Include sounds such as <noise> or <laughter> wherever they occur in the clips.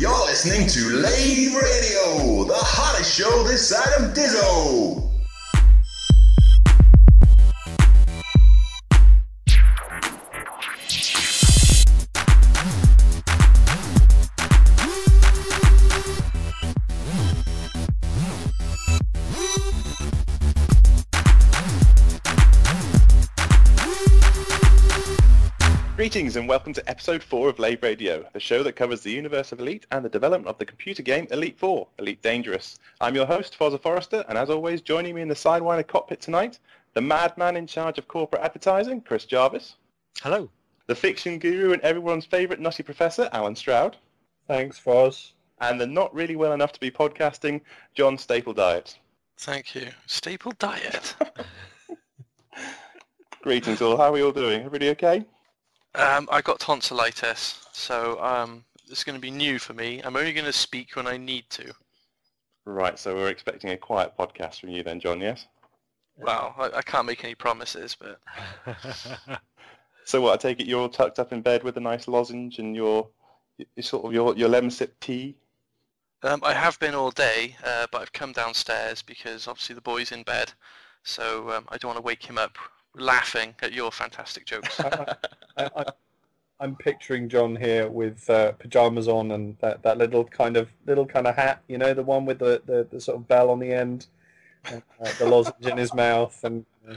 You're listening to Lave Radio, the hottest show this side of Diso. Greetings and welcome to episode 4 of Lave Radio, the show that covers the universe of Elite and the development of the computer game Elite 4, Elite Dangerous. I'm your host, Fozzer Forrester, and as always, joining me in the Sidewinder cockpit tonight, the madman in charge of corporate advertising, Chris Jarvis. Hello. The fiction guru and everyone's favourite nutty professor, Allen Stroud. Thanks, Foz. And the not really well enough to be podcasting, John Staple Diet. Thank you. Staple diet. <laughs> Greetings all, how are we all doing? Everybody okay? Um, I got tonsillitis, so um, it's going to be new for me. I'm only going to speak when I need to. Right, so we're expecting a quiet podcast from you then, John, yes? Well, I, I can't make any promises, but <laughs> So what, I take it you're all tucked up in bed with a nice lozenge and your, your sort of your, your lemon sip tea? um, I have been all day, uh, but I've come downstairs because obviously the boy's in bed, so um, I don't want to wake him up laughing at your fantastic jokes. <laughs> I, I, I'm picturing John here with uh, pajamas on and that, that little kind of little kind of hat, you know, the one with the, the, the sort of bell on the end, uh, the lozenge in his mouth, and uh,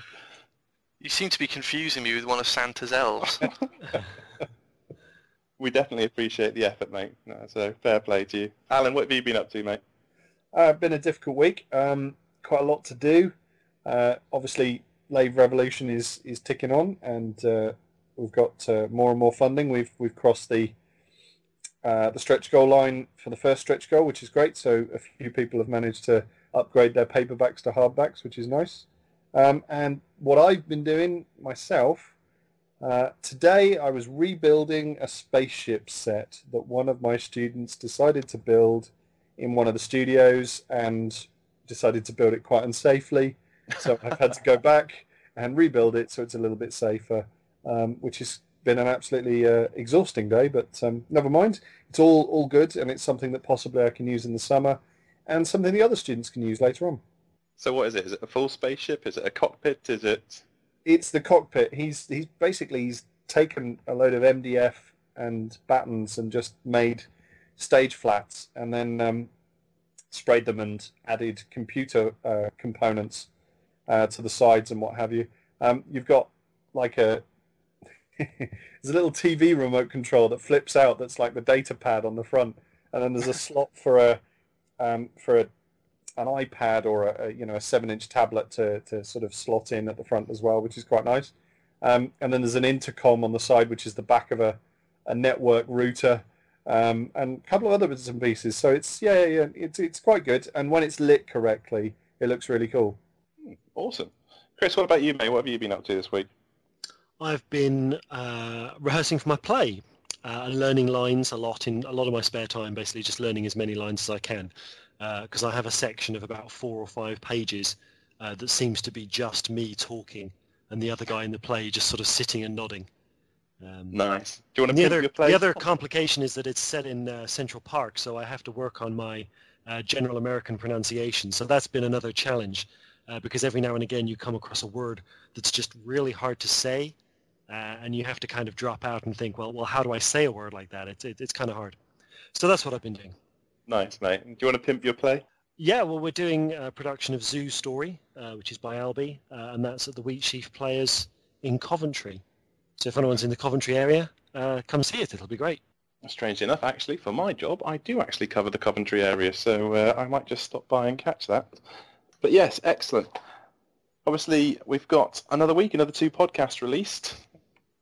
you seem to be confusing me with one of Santa's elves. <laughs> We definitely appreciate the effort, mate. So fair play to you. Allen, what have you been up to, mate? Uh, been a difficult week. Um, quite a lot to do. Uh, obviously, Lave Revolution is is ticking on, and uh, we've got uh, more and more funding. We've we've crossed the uh, the stretch goal line for the first stretch goal, which is great. So a few people have managed to upgrade their paperbacks to hardbacks, which is nice. Um, and what I've been doing myself uh, today, I was rebuilding a spaceship set that one of my students decided to build in one of the studios and decided to build it quite unsafely. So I've had to go back and rebuild it so it's a little bit safer, um, which has been an absolutely uh, exhausting day. But um, never mind, it's all all good, and it's something that possibly I can use in the summer, and something the other students can use later on. So what is it? Is it a full spaceship? Is it a cockpit? Is it... It's the cockpit. He's he's basically he's taken a load of MDF and battens and just made stage flats, and then um, sprayed them and added computer uh, components uh, to the sides and what have you. Um, you've got like a <laughs> there's a little TV remote control that flips out that's like the data pad on the front, and then there's a <laughs> slot for a um, for a, an iPad or a, a you know a seven inch tablet to, to sort of slot in at the front as well, which is quite nice. Um, and then there's an intercom on the side, which is the back of a, a network router, um, and a couple of other bits and pieces. So it's yeah, yeah, it's it's quite good. And when it's lit correctly, it looks really cool. Awesome. Chris, what about you, mate? What have you been up to this week? I've been uh, rehearsing for my play uh, and learning lines a lot in a lot of my spare time, basically just learning as many lines as I can. Because I have a section of about four or five pages uh, that seems to be just me talking and the other guy in the play just sort of sitting and nodding. Um, Nice. Do you want to the other, your play? the other complication is that it's set in uh, Central Park, so I have to work on my uh, general American pronunciation. So that's been another challenge uh, because every now and again you come across a word that's just really hard to say, uh, and you have to kind of drop out and think, well, well, how do I say a word like that? It's it, it's kind of hard. So that's what I've been doing. Nice, mate. Do you want to pimp your play? Yeah, well, we're doing a production of Zoo Story, uh, which is by Albee, uh, and that's at the Wheat Sheaf Players in Coventry. So if anyone's in the Coventry area, uh, come see it. It'll be great. Strangely enough, actually, for my job, I do actually cover the Coventry area, so uh, I might just stop by and catch that. But yes, excellent. Obviously, we've got another week, another two podcasts released.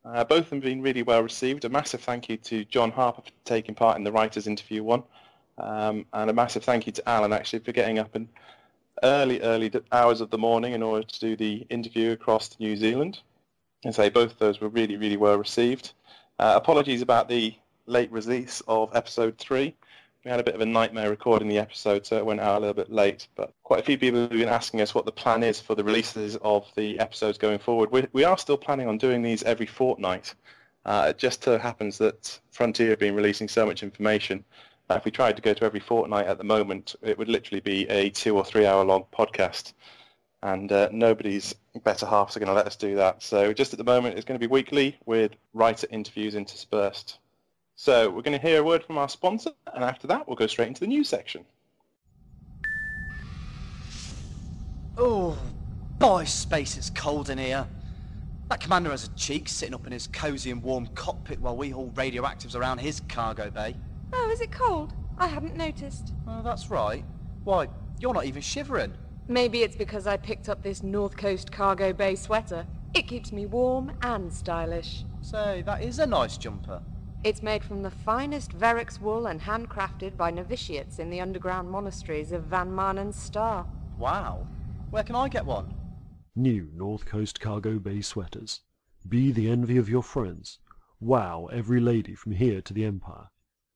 Uh, both have been really well received. A massive thank you to John Harper for taking part in the writers' interview one, um, and a massive thank you to Allen actually for getting up in early, early hours of the morning in order to do the interview across New Zealand. And say both of those were really, really well received. Uh, apologies about the late release of episode three. We had a bit of a nightmare recording the episode, so it went out a little bit late. But quite a few people have been asking us what the plan is for the releases of the episodes going forward. We, we are still planning on doing these every fortnight. Uh, it just so happens that Frontier have been releasing so much information Uh, if we tried to go to every fortnight at the moment, it would literally be a two or three hour long podcast. And uh, nobody's better halves are going to let us do that. So just at the moment, it's going to be weekly with writer interviews interspersed. So we're going to hear a word from our sponsor, and after that, we'll go straight into the news section. Oh, boy, space is cold in here. That commander has a cheek sitting up in his cosy and warm cockpit while we haul radioactives around his cargo bay. Oh, is it cold? I hadn't noticed. Oh, that's right. Why, you're not even shivering. Maybe it's because I picked up this North Coast cargo bay sweater. It keeps me warm and stylish. Say, that is a nice jumper. It's made from the finest Verex wool and handcrafted by novitiates in the underground monasteries of Van Maanen Star. Wow. Where can I get one? New North Coast Cargo Bay sweaters. Be the envy of your friends. Wow every lady from here to the Empire.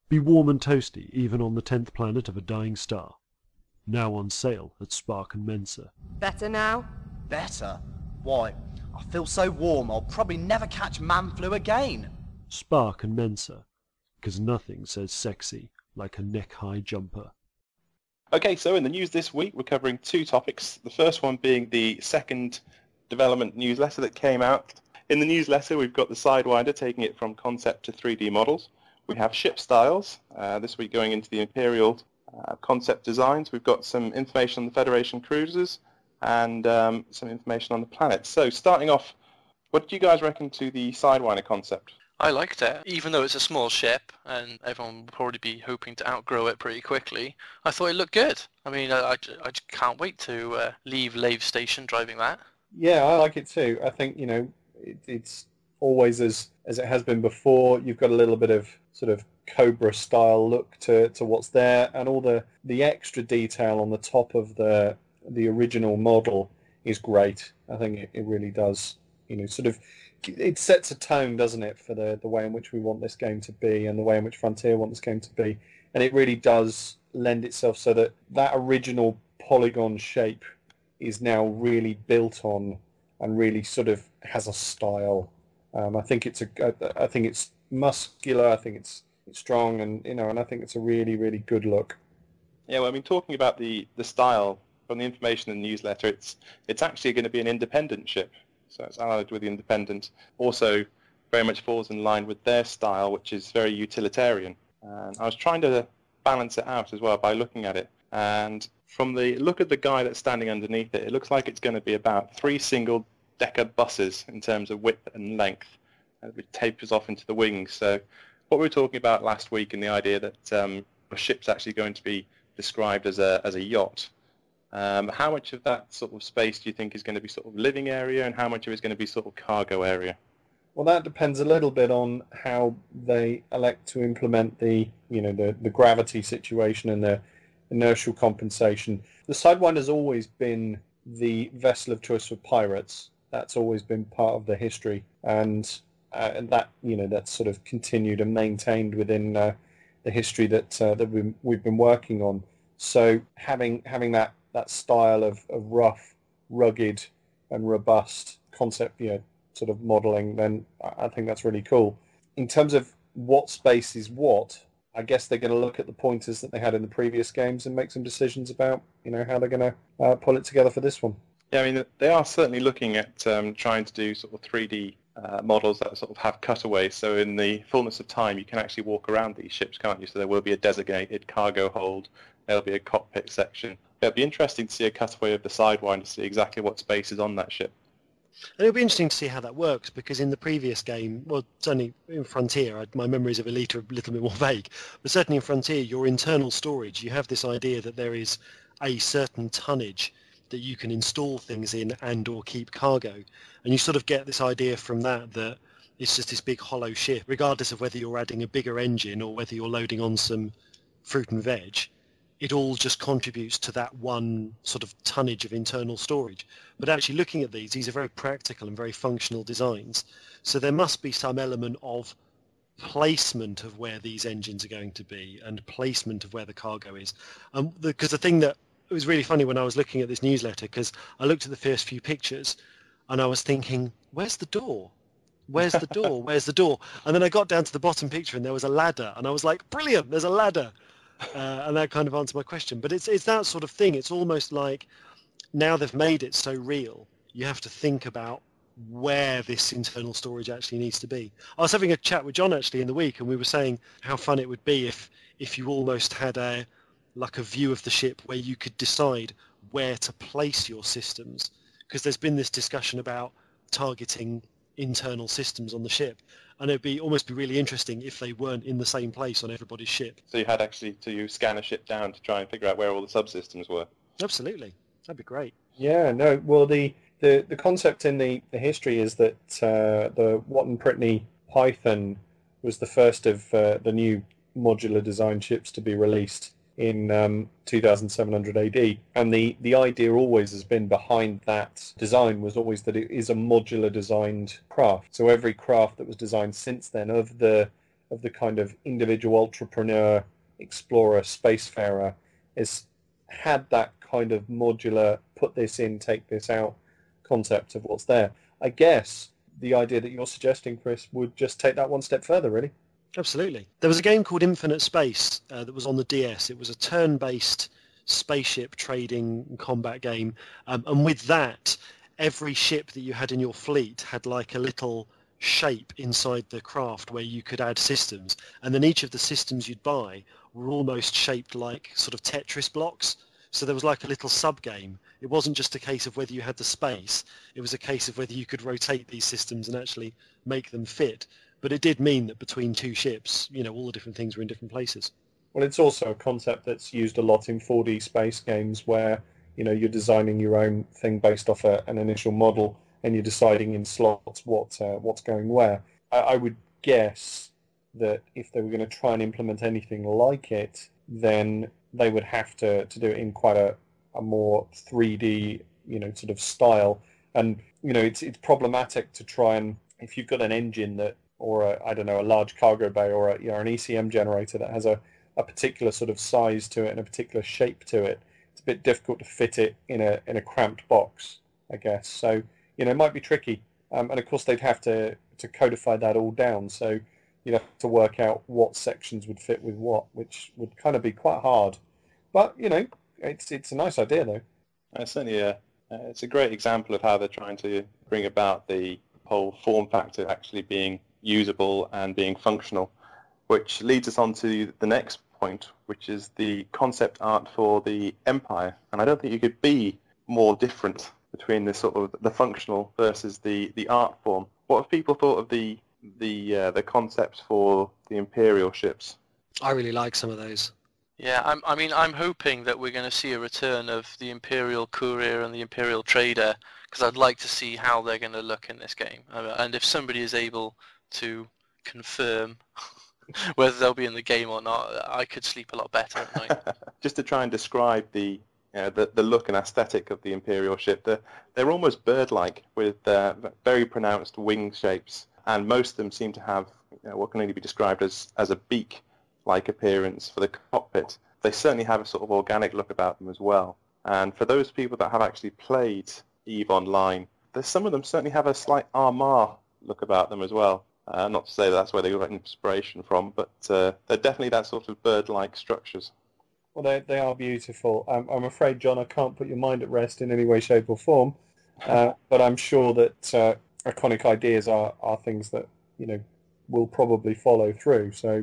Be warm and toasty even on the tenth planet of a dying star. Now on sale at Spark and Mensa. Better now? Better? Why, I feel so warm I'll probably never catch man flu again. Spark and Mensa. Because nothing says sexy like a neck-high jumper. Okay, so in the news this week, we're covering two topics. The first one being the second development newsletter that came out. In the newsletter, we've got the Sidewinder taking it from concept to 3D models. We have ship styles, uh, this week going into the Imperial uh, concept designs. We've got some information on the Federation cruisers and um, some information on the planets. So starting off, what do you guys reckon to the Sidewinder concept? I liked it, even though it's a small ship and everyone will probably be hoping to outgrow it pretty quickly. I thought it looked good. I mean, I, I, I just can't wait to uh, leave Lave Station driving that. Yeah, I like it too. I think you know it, it's always as as it has been before. You've got a little bit of sort of Cobra style look to, to what's there, and all the the extra detail on the top of the the original model is great. I think it, it really does. You know, sort of it sets a tone, doesn't it, for the the way in which we want this game to be and the way in which Frontier want this game to be, and it really does lend itself so that that original polygon shape is now really built on and really sort of has a style. Um, I think it's a I, I think it's muscular. I think it's it's strong, and you know, and I think it's a really really good look. Yeah, well, I mean, talking about the, the style from the information in the newsletter, it's it's actually going to be an independent ship. So it's allied with the independent. Also, very much falls in line with their style, which is very utilitarian. And I was trying to balance it out as well by looking at it. And from the look at the guy that's standing underneath it, it looks like it's going to be about three single decker buses in terms of width and length. It tapers off into the wings. So what we were talking about last week and the idea that um, a ship's actually going to be described as a, as a yacht. Um, how much of that sort of space do you think is going to be sort of living area and how much of it is going to be sort of cargo area? Well, that depends a little bit on how they elect to implement the, you know, the, the gravity situation and the inertial compensation. The Sidewinder's always been the vessel of choice for pirates. That's always been part of the history, and uh, and that you know that's sort of continued and maintained within uh, the history that uh, that we, we've been working on. So having having that that style of, of rough, rugged, and robust concept, you know, sort of modeling, then I think that's really cool. In terms of what space is what, I guess they're going to look at the pointers that they had in the previous games and make some decisions about, you know, how they're going to uh, pull it together for this one. Yeah, I mean, they are certainly looking at um, trying to do sort of 3D uh, models that sort of have cutaways. So in the fullness of time, you can actually walk around these ships, can't you? So there will be a designated cargo hold. There'll be a cockpit section. It'll be interesting to see a cutaway of the Sidewinder to see exactly what space is on that ship. And it'll be interesting to see how that works because in the previous game, well, certainly in Frontier, I, my memories of Elite are a little bit more <laughs> vague, but certainly in Frontier, your internal storage, you have this idea that there is a certain tonnage that you can install things in and or keep cargo. And you sort of get this idea from that that it's just this big hollow ship, regardless of whether you're adding a bigger engine or whether you're loading on some fruit and veg it all just contributes to that one sort of tonnage of internal storage. But actually looking at these, these are very practical and very functional designs. So there must be some element of placement of where these engines are going to be and placement of where the cargo is. Um, because the, the thing that it was really funny when I was looking at this newsletter because I looked at the first few pictures and I was thinking, where's the door? Where's the door? <laughs> Where's the door? And then I got down to the bottom picture and there was a ladder and I was like, brilliant, there's a ladder. Uh, and that kind of answered my question. But it's it's that sort of thing. It's almost like now they've made it so real, you have to think about where this internal storage actually needs to be. I was having a chat with John actually in the week, and we were saying how fun it would be if if you almost had a like a view of the ship where you could decide where to place your systems because there's been this discussion about targeting internal systems on the ship and it'd be almost be really interesting if they weren't in the same place on everybody's ship So you had actually to scan a ship down to try and figure out where all the subsystems were. absolutely that'd be great Yeah, no. Well, the the, the concept in the, the history is that uh, the Watton Pritney Python was the first of uh, the new modular design ships to be released in um, 2700 AD. And the, the idea always has been behind that design was always that it is a modular designed craft. So every craft that was designed since then of the of the kind of individual entrepreneur, explorer, spacefarer has had that kind of modular put this in, take this out concept of what's there. I guess the idea that you're suggesting, Chris, would just take that one step further, really. Absolutely. There was a game called Infinite Space uh, that was on the DS. It was a turn-based spaceship trading combat game, um, and with that, every ship that you had in your fleet had like a little shape inside the craft where you could add systems, and then each of the systems you'd buy were almost shaped like sort of Tetris blocks. So there was like a little sub-game. It wasn't just a case of whether you had the space. It was a case of whether you could rotate these systems and actually make them fit. But it did mean that between two ships, you know, all the different things were in different places. Well, it's also a concept that's used a lot in 4D space games where, you know, you're designing your own thing based off a, an initial model and you're deciding in slots what uh, what's going where. I, I would guess that if they were going to try and implement anything like it, then they would have to, to do it in quite a, a more 3D, you know, sort of style. And, you know, it's it's problematic to try and, if you've got an engine that, or a, I don't know, a large cargo bay or a, you know, an ECM generator that has a, a particular sort of size to it and a particular shape to it, it's a bit difficult to fit it in a in a cramped box, I guess. So, you know, it might be tricky. Um, and of course, they'd have to, to codify that all down. So you'd have to work out what sections would fit with what, which would kind of be quite hard. But you know, it's it's a nice idea though. Uh, certainly, uh, uh, it's a great example of how they're trying to bring about the whole form factor actually being usable and being functional, which leads us on to the next point, which is the concept art for the Empire. And I don't think you could be more different between the sort of the functional versus the, the art form. What have people thought of the the uh, the concepts for the Imperial ships? I really like some of those. Yeah, I'm, I mean, I'm hoping that we're going to see a return of the Imperial Courier and the Imperial Trader because I'd like to see how they're going to look in this game. Uh, And if somebody is able to confirm <laughs> whether they'll be in the game or not, I could sleep a lot better at night. <laughs> Just to try and describe the the, the look and aesthetic of the Imperial ship, they're, they're almost bird-like with uh, very pronounced wing shapes, and most of them seem to have you know, what can only be described as, as a beak-like appearance for the cockpit. They certainly have a sort of organic look about them as well. And for those people that have actually played EVE Online, some of them certainly have a slight Amarr look about them as well. Uh, not to say that that's where they got inspiration from, but uh, they're definitely that sort of bird-like structures. Well, they, they are beautiful. I'm, I'm afraid, John, I can't put your mind at rest in any way, shape, or form. <laughs> Uh, but I'm sure that uh, iconic ideas are, are things that you know will probably follow through. So,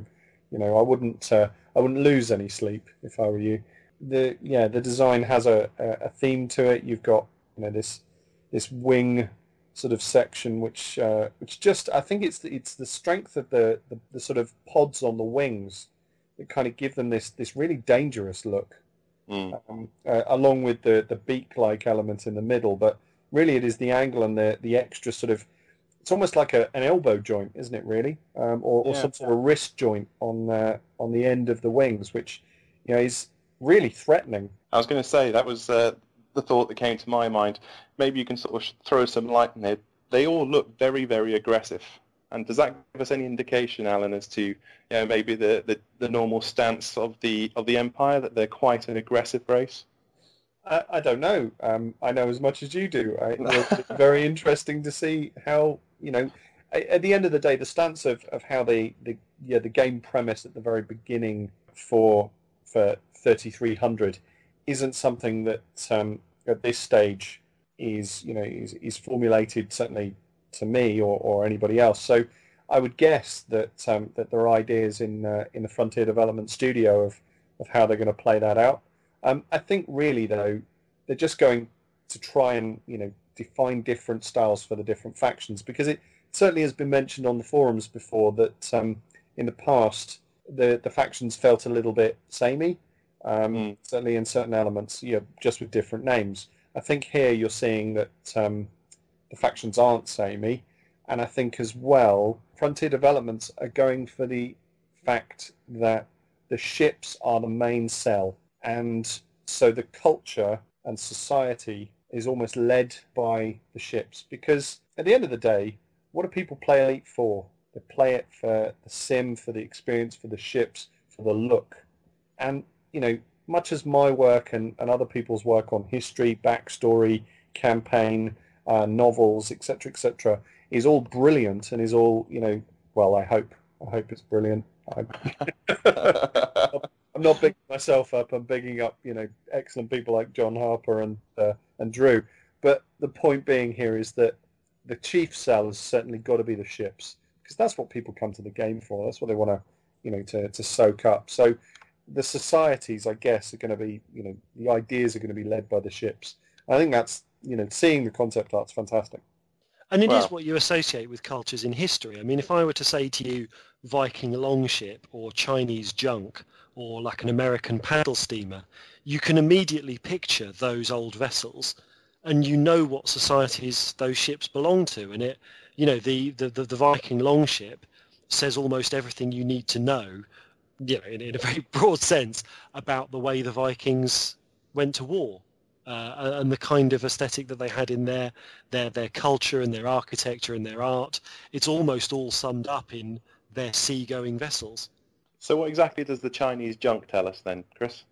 you know, I wouldn't uh, I wouldn't lose any sleep if I were you. The yeah, the design has a, a, a theme to it. You've got you know this this wing sort of section, which uh, which just I think it's the, it's the strength of the, the, the sort of pods on the wings that kind of give them this this really dangerous look, Mm. um, uh, along with the the beak-like element in the middle. But really, it is the angle and the the extra sort of it's almost like a, an elbow joint, isn't it? Really, um, or, or Yeah. some sort of wrist joint on uh, on the end of the wings, which you know is really threatening. I was going to say that was uh, the thought that came to my mind. Maybe you can sort of throw some light on it. They all look very, very aggressive. And does that give us any indication, Allen, as to you know, maybe the, the, the normal stance of the of the Empire that they're quite an aggressive race? I, I don't know. Um, I know as much as you do. I, it's <laughs> very interesting to see how you know. At the end of the day, the stance of, of how they the yeah the game premise at the very beginning for for 3300 isn't something that um, at this stage is you know is, is formulated certainly to me or, or anybody else. So I would guess that um, that there are ideas in uh, in the Frontier Development Studio of of how they're going to play that out. Um, I think really though they're just going to try and you know define different styles for the different factions because it certainly has been mentioned on the forums before that um, in the past the the factions felt a little bit samey, um, Mm. certainly in certain elements, you know, just with different names. I think here you're seeing that um, the factions aren't samey, and I think as well Frontier Developments are going for the fact that the ships are the main sell, and so the culture and society is almost led by the ships because at the end of the day, what do people play Elite for? They play it for the sim, for the experience, for the ships, for the look. And, you know, much as my work and, and other people's work on history, backstory, campaign, uh, novels, etc., etc., is all brilliant and is all, you know, well, I hope, I hope it's brilliant. I, I'm not bigging myself up. I'm bigging up, you know, excellent people like John Harper and uh, and Drew. But the point being here is that the chief sell has certainly got to be the ships because that's what people come to the game for. That's what they want to, you know, to, to soak up. So the societies, I guess, are going to be, you know, the ideas are going to be led by the ships. I think that's, you know, seeing the concept art's fantastic. And it is Well- what you associate with cultures in history. I mean, if I were to say to you Viking longship or Chinese junk or like an American paddle steamer, you can immediately picture those old vessels and you know what societies those ships belong to. And it, you know, the, the, the, the Viking longship says almost everything you need to know, you know, in, in a very <laughs> broad sense, about the way the Vikings went to war. Uh, and the kind of aesthetic that they had in their, their their culture and their architecture and their art, it's almost all summed up in their seagoing vessels. so what exactly does the Chinese junk tell us then, Chris?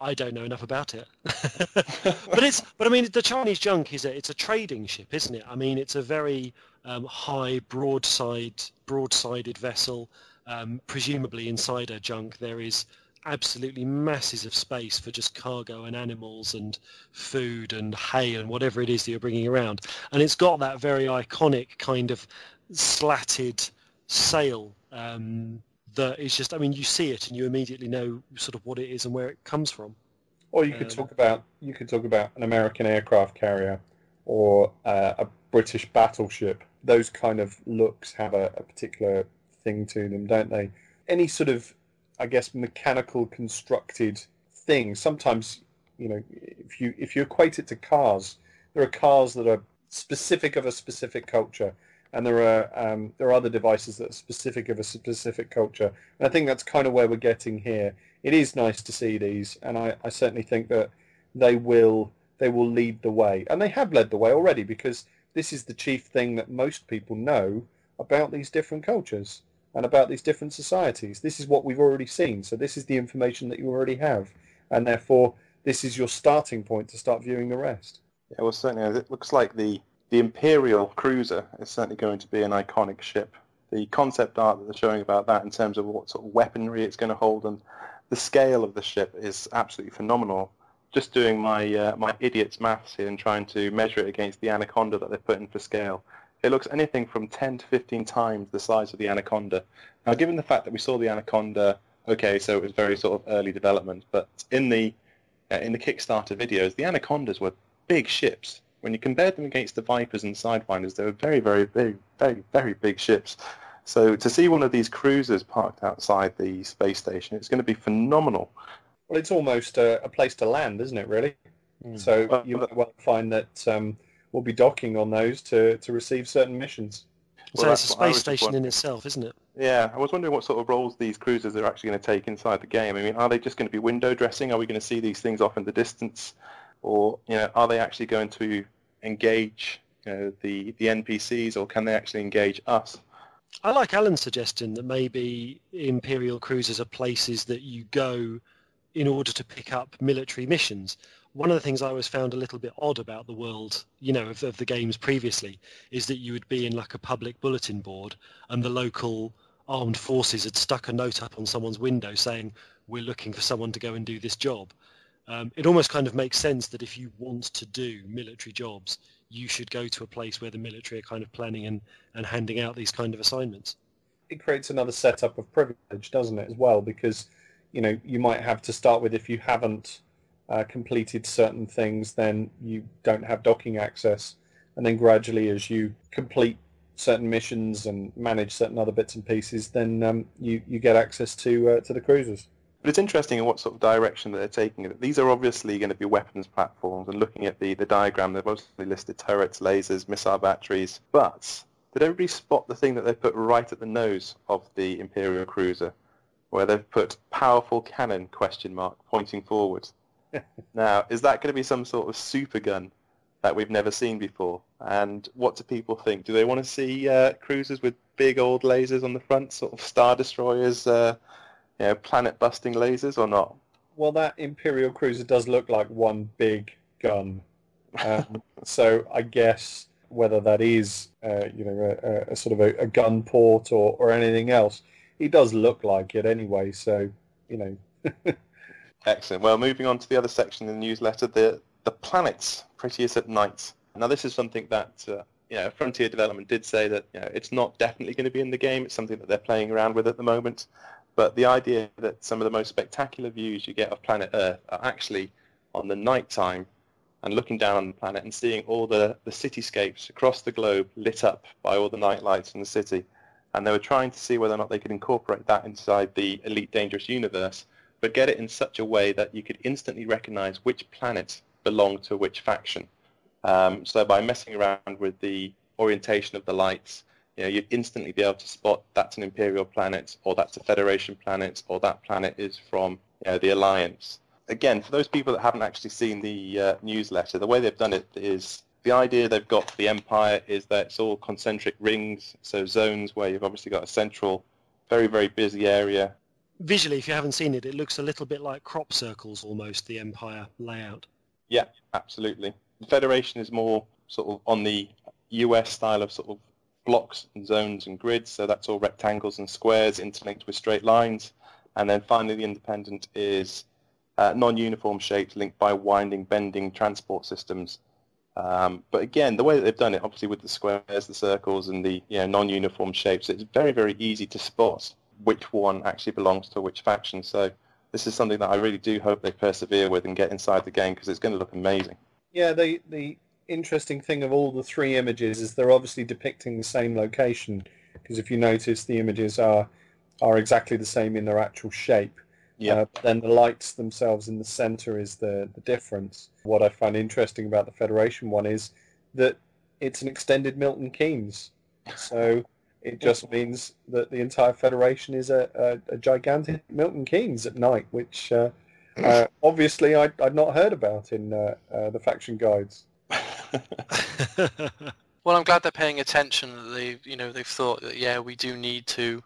I don't know enough about it, <laughs> <laughs> but it's but I mean the Chinese junk is a it's a trading ship, isn't it? I mean it's a very um, high broadside broadsided vessel. Um, presumably inside a junk there is absolutely masses of space for just cargo and animals and food and hay and whatever it is that you're bringing around. And it's got that very iconic kind of slatted sail um, that is just, I mean, you see it and you immediately know sort of what it is and where it comes from. Or you could Um, talk about you could talk about an American aircraft carrier or uh, a British battleship. Those kind of looks have a, a particular thing to them, don't they? Any sort of, I guess, mechanical constructed thing. Sometimes, you know, if you if you equate it to cars, there are cars that are specific of a specific culture, and there are um, there are other devices that are specific of a specific culture. And I think that's kind of where we're getting here. It is nice to see these, and I, I certainly think that they will they will lead the way, and they have led the way already because this is the chief thing that most people know about these different cultures and about these different societies. This is what we've already seen, so this is the information that you already have, and therefore this is your starting point to start viewing the rest. Yeah, well, certainly it looks like the the Imperial cruiser is certainly going to be an iconic ship. The concept art that they're showing about that in terms of what sort of weaponry it's going to hold and the scale of the ship is absolutely phenomenal. Just doing my uh, my idiot's maths here and trying to measure it against the Anaconda that they've put in for scale, it looks anything from 10 to 15 times the size of the Anaconda. Now, given the fact that we saw the Anaconda, okay, so it was very sort of early development, but in the uh, in the Kickstarter videos, the Anacondas were big ships. When you compared them against the Vipers and Sidewinders, they were very, very big, very, very big ships. So to see one of these cruisers parked outside the space station, it's going to be phenomenal. Well, it's almost a, a place to land, isn't it? Really. So Well, you might well find that um, we'll be docking on those to, to receive certain missions. Well, so it's a that's what I was space just station in itself, isn't it? Yeah, I was wondering what sort of roles these cruisers are actually going to take inside the game. I mean, are they just going to be window dressing? Are we going to see these things off in the distance, or you know, are they actually going to engage you know, the the NPCs, or can they actually engage us? I like Allen's suggestion that maybe Imperial cruisers are places that you go in order to pick up military missions. One of the things I always found a little bit odd about the world, you know, of, of the games previously, is that you would be in like a public bulletin board and the local armed forces had stuck a note up on someone's window saying, we're looking for someone to go and do this job. Um, it almost kind of makes sense that if you want to do military jobs, you should go to a place where the military are kind of planning and, and handing out these kind of assignments. It creates another setup of privilege, doesn't it, as well? Because you know you might have to start with if you haven't uh, completed certain things, then you don't have docking access, and then gradually as you complete certain missions and manage certain other bits and pieces, then um, you you get access to uh, to the cruisers. But it's interesting in what sort of direction that they're taking it. These are obviously going to be weapons platforms, and looking at the, the diagram, they've mostly listed turrets, lasers, missile batteries. But did everybody spot the thing that they put right at the nose of the Imperial cruiser, where they've put powerful cannon question mark pointing forward? Now, is that going to be some sort of super gun that we've never seen before? And what do people think? Do they want to see uh, cruisers with big old lasers on the front, sort of star destroyers? Uh, you know, planet-busting lasers or not? Well, that Imperial cruiser does look like one big gun. Um, <laughs> so I guess whether that is, uh, you know, a, a sort of a, a, gun port or, or anything else, it does look like it anyway. So, you know. <laughs> Excellent. Well, moving on to the other section in the newsletter, the the planets prettiest at night. Now, this is something that uh, you know, Frontier Development did say that you know, it's not definitely going to be in the game. It's something that they're playing around with at the moment. But the idea that some of the most spectacular views you get of planet Earth are actually on the night time and looking down on the planet and seeing all the, the cityscapes across the globe lit up by all the night lights in the city. And they were trying to see whether or not they could incorporate that inside the Elite Dangerous universe, but get it in such a way that you could instantly recognize which planet belonged to which faction. Um, so by messing around with the orientation of the lights, you know, you'd instantly be able to spot that's an Imperial planet, or that's a Federation planet, or that planet is from you know, the Alliance. Again, for those people that haven't actually seen the uh, newsletter, the way they've done it is the idea they've got for the Empire is that it's all concentric rings, so zones where you've obviously got a central, very, very busy area. Visually, if you haven't seen it, it looks a little bit like crop circles almost, the Empire layout. Yeah, absolutely. The Federation is more sort of on the US style of sort of blocks and zones and grids, so that's all rectangles and squares interlinked with straight lines. And then finally the independent is uh, non-uniform shapes linked by winding, bending transport systems. Um, but again, the way that they've done it, obviously with the squares, the circles, and the you know, non-uniform shapes, it's very, very easy to spot which one actually belongs to which faction. So this is something that I really do hope they persevere with and get inside the game because it's going to look amazing. Yeah, the the interesting thing of all the three images is they're obviously depicting the same location because if you notice the images are are exactly the same in their actual shape. Yeah. Uh, then the lights themselves in the center is the, the difference. What I find interesting about the Federation one is that it's an extended Milton Keynes. So it just means that the entire Federation is a, a, a gigantic Milton Keynes at night, which uh, uh, <laughs> obviously I'd, I'd not heard about in uh, uh, the faction guides. <laughs> well, I'm glad they're paying attention. They, you know, they've thought that yeah, we do need to,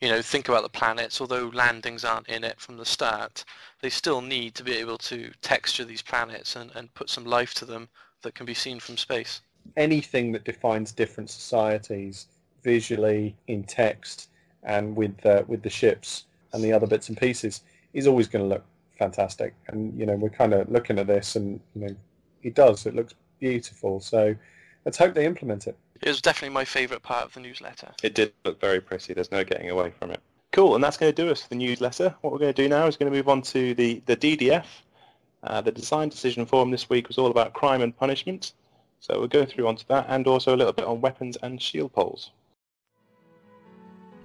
you know, think about the planets. Although landings aren't in it from the start, they still need to be able to texture these planets and, and put some life to them that can be seen from space. Anything that defines different societies visually in text and with uh, with the ships and the other bits and pieces is always going to look fantastic. And you know, we're kind of looking at this, and you know, it does. It looks beautiful. So let's hope they implement it. It was definitely my favourite part of the newsletter. It did look very pretty. There's no getting away from it. Cool, and that's going to do us for the newsletter. What we're going to do now is going to move on to the, the DDF. Uh, the design decision forum this week was all about crime and punishment. So we'll go through onto that and also a little bit on weapons and shield poles.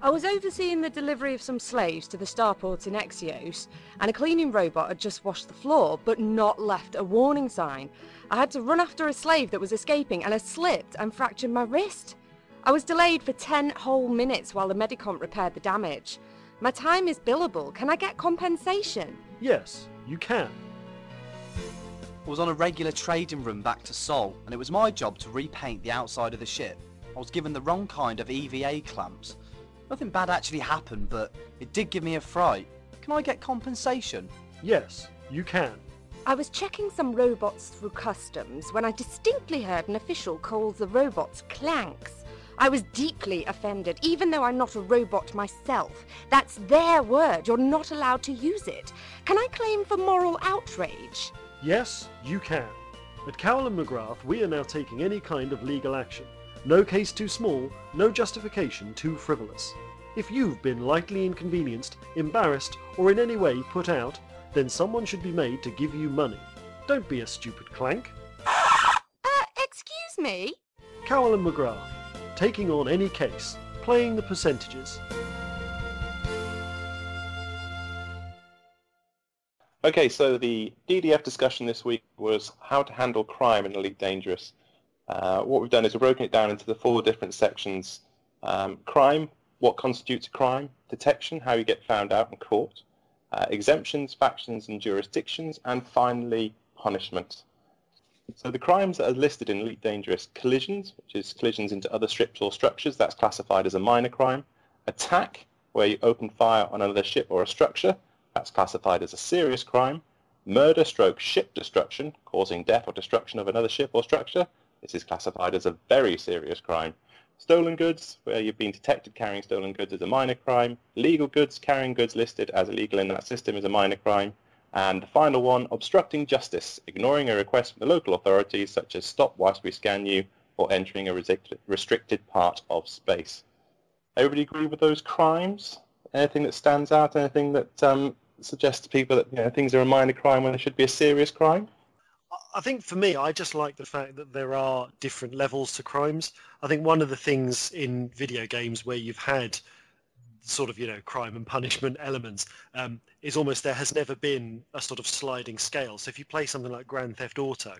I was overseeing the delivery of some slaves to the starports in Exios, and a cleaning robot had just washed the floor, but not left a warning sign. I had to run after a slave that was escaping, and I slipped and fractured my wrist. I was delayed for 10 whole minutes while the Medicomp repaired the damage. My time is billable. Can I get compensation? Yes, you can. I was on a regular trading run back to Sol, and it was my job to repaint the outside of the ship. I was given the wrong kind of EVA clamps, Nothing bad actually happened, but it did give me a fright. Can I get compensation? Yes, you can. I was checking some robots through customs when I distinctly heard an official call the robots clanks. I was deeply offended, even though I'm not a robot myself. That's their word. You're not allowed to use it. Can I claim for moral outrage? Yes, you can. At Cowell and McGrath, we are now taking any kind of legal action. No case too small, no justification too frivolous. If you've been lightly inconvenienced, embarrassed, or in any way put out, then someone should be made to give you money. Don't be a stupid clank. Uh, excuse me? Cowell and McGrath, taking on any case, playing the percentages. Okay, so the DDF discussion this week was how to handle crime in Elite Dangerous. Uh, what we've done is we've broken it down into the four different sections. Um, crime, what constitutes a crime, detection, how you get found out and caught, uh, exemptions, factions and jurisdictions, and finally punishment. So the crimes that are listed in Elite Dangerous, collisions, which is collisions into other ships or structures, that's classified as a minor crime. Attack, where you open fire on another ship or a structure, that's classified as a serious crime. Murder stroke ship destruction, causing death or destruction of another ship or structure, this is classified as a very serious crime. Stolen goods, where you've been detected carrying stolen goods is a minor crime. Legal goods, carrying goods listed as illegal in that system is a minor crime. And the final one, obstructing justice, ignoring a request from the local authorities such as stop whilst we scan you or entering a restricted part of space. Everybody agree with those crimes? Anything that stands out? Anything that um, suggests to people that you know, things are a minor crime when they should be a serious crime? I think for me, I just like the fact that there are different levels to crimes. I think one of the things in video games where you've had sort of you know crime and punishment <laughs> elements um, is almost there has never been a sort of sliding scale. So if you play something like Grand Theft Auto,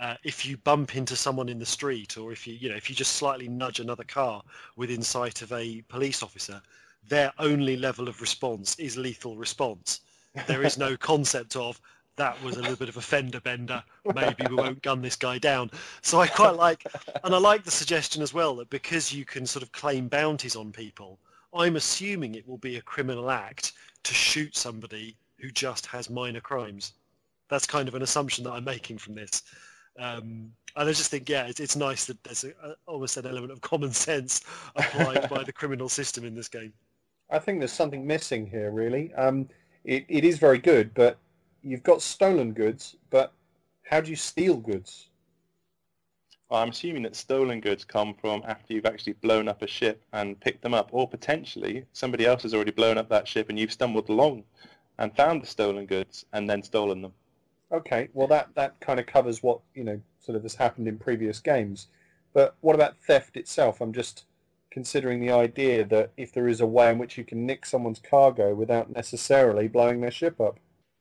uh, if you bump into someone in the street or if you you know if you just slightly nudge another car within sight of a police officer, their only level of response is lethal response. There is no <laughs> concept of that was a little bit of a fender bender. Maybe we won't gun this guy down. So I quite like, and I like the suggestion as well that because you can sort of claim bounties on people, I'm assuming it will be a criminal act to shoot somebody who just has minor crimes. That's kind of an assumption that I'm making from this. Um, and I just think, yeah, it's, it's nice that there's a, a, almost an element of common sense applied by the criminal system in this game. I think there's something missing here, really. Um, it, it is very good, but you've got stolen goods, but how do you steal goods? Well, I'm assuming that stolen goods come from after you've actually blown up a ship and picked them up, or potentially somebody else has already blown up that ship and you've stumbled along and found the stolen goods and then stolen them. Okay, well that, that kind of covers what, you know, sort of has happened in previous games. But what about theft itself? I'm just considering the idea that if there is a way in which you can nick someone's cargo without necessarily blowing their ship up.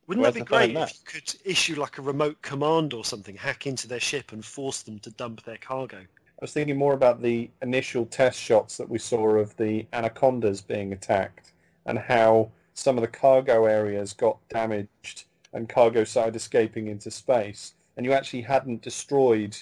Wouldn't that be great if you could issue like a remote command or something, hack into their ship and force them to dump their cargo? I was thinking more about the initial test shots that we saw of the anacondas being attacked and how some of the cargo areas got damaged and cargo started escaping into space. And you actually hadn't destroyed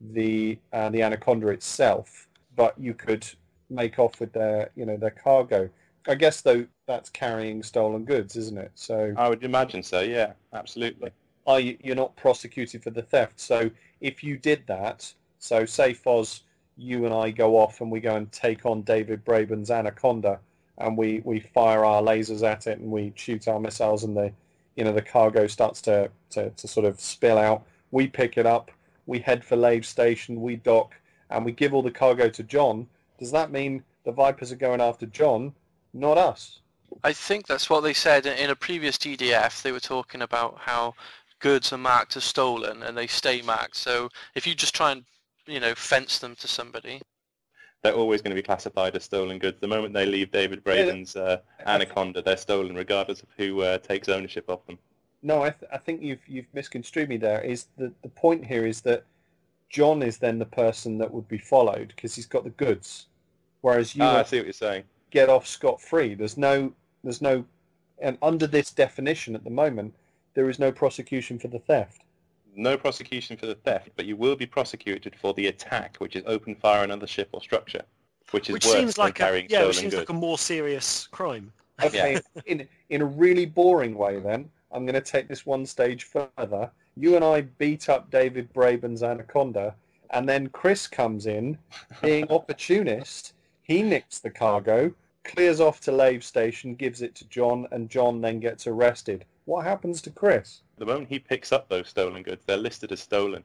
the uh, the anaconda itself, but you could make off with their you know their cargo. I guess though that's carrying stolen goods, isn't it? So I would imagine so. Yeah, absolutely. Are you, you're not prosecuted for the theft? So if you did that, so say Foz, you and I go off and we go and take on David Braben's Anaconda, and we, we fire our lasers at it and we shoot our missiles, and the you know the cargo starts to, to, to sort of spill out. We pick it up, we head for Lave Station, we dock, and we give all the cargo to John. Does that mean the Vipers are going after John not us. I think that's what they said in a previous DDF. They were talking about how goods are marked as stolen and they stay marked. So if you just try and you know fence them to somebody, they're always going to be classified as stolen goods. The moment they leave David Braben's uh, Anaconda, they're stolen, regardless of who uh, takes ownership of them. No, I, th- I think you've you've misconstrued me. There is the the point here is that John is then the person that would be followed because he's got the goods, whereas you. Ah, I see what you're saying get off scot free. There's no, there's no, and under this definition at the moment, there is no prosecution for the theft. No prosecution for the theft, but you will be prosecuted for the attack, which is open fire on another ship or structure, which is which worse seems like than a, yeah, stolen which seems goods. like a more serious crime. Okay, in in a really boring way, then I'm going to take this one stage further. You and I beat up David Braben's Anaconda, and then Chris comes in, being <laughs> opportunist. He nicks the cargo, clears off to Lave Station, gives it to John, and John then gets arrested. What happens to Chris? The moment he picks up those stolen goods, they're listed as stolen.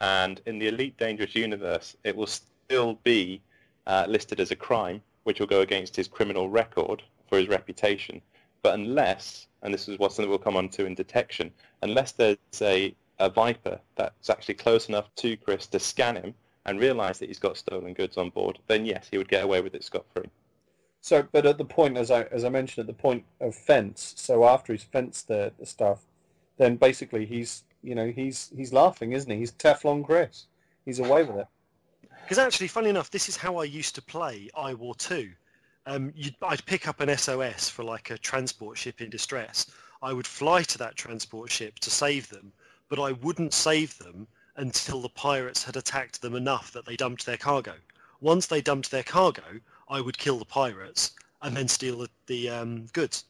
And in the Elite Dangerous universe, it will still be uh, listed as a crime, which will go against his criminal record for his reputation. But unless, and this is what something we'll come on to in detection, unless there's a, a Viper that's actually close enough to Chris to scan him and realise that he's got stolen goods on board, then yes, he would get away with it scot-free. So, but at the point, as I as I mentioned, at the point of fence. So after he's fenced the, the stuff, then basically he's you know he's he's laughing, isn't he? He's Teflon Chris. He's away with it. Because actually, funny enough, this is how I used to play iWar 2. Um, you'd, I'd pick up an SOS for like a transport ship in distress. I would fly to that transport ship to save them, but I wouldn't save them until the pirates had attacked them enough that they dumped their cargo. Once they dumped their cargo, I would kill the pirates and then steal the, the um, goods.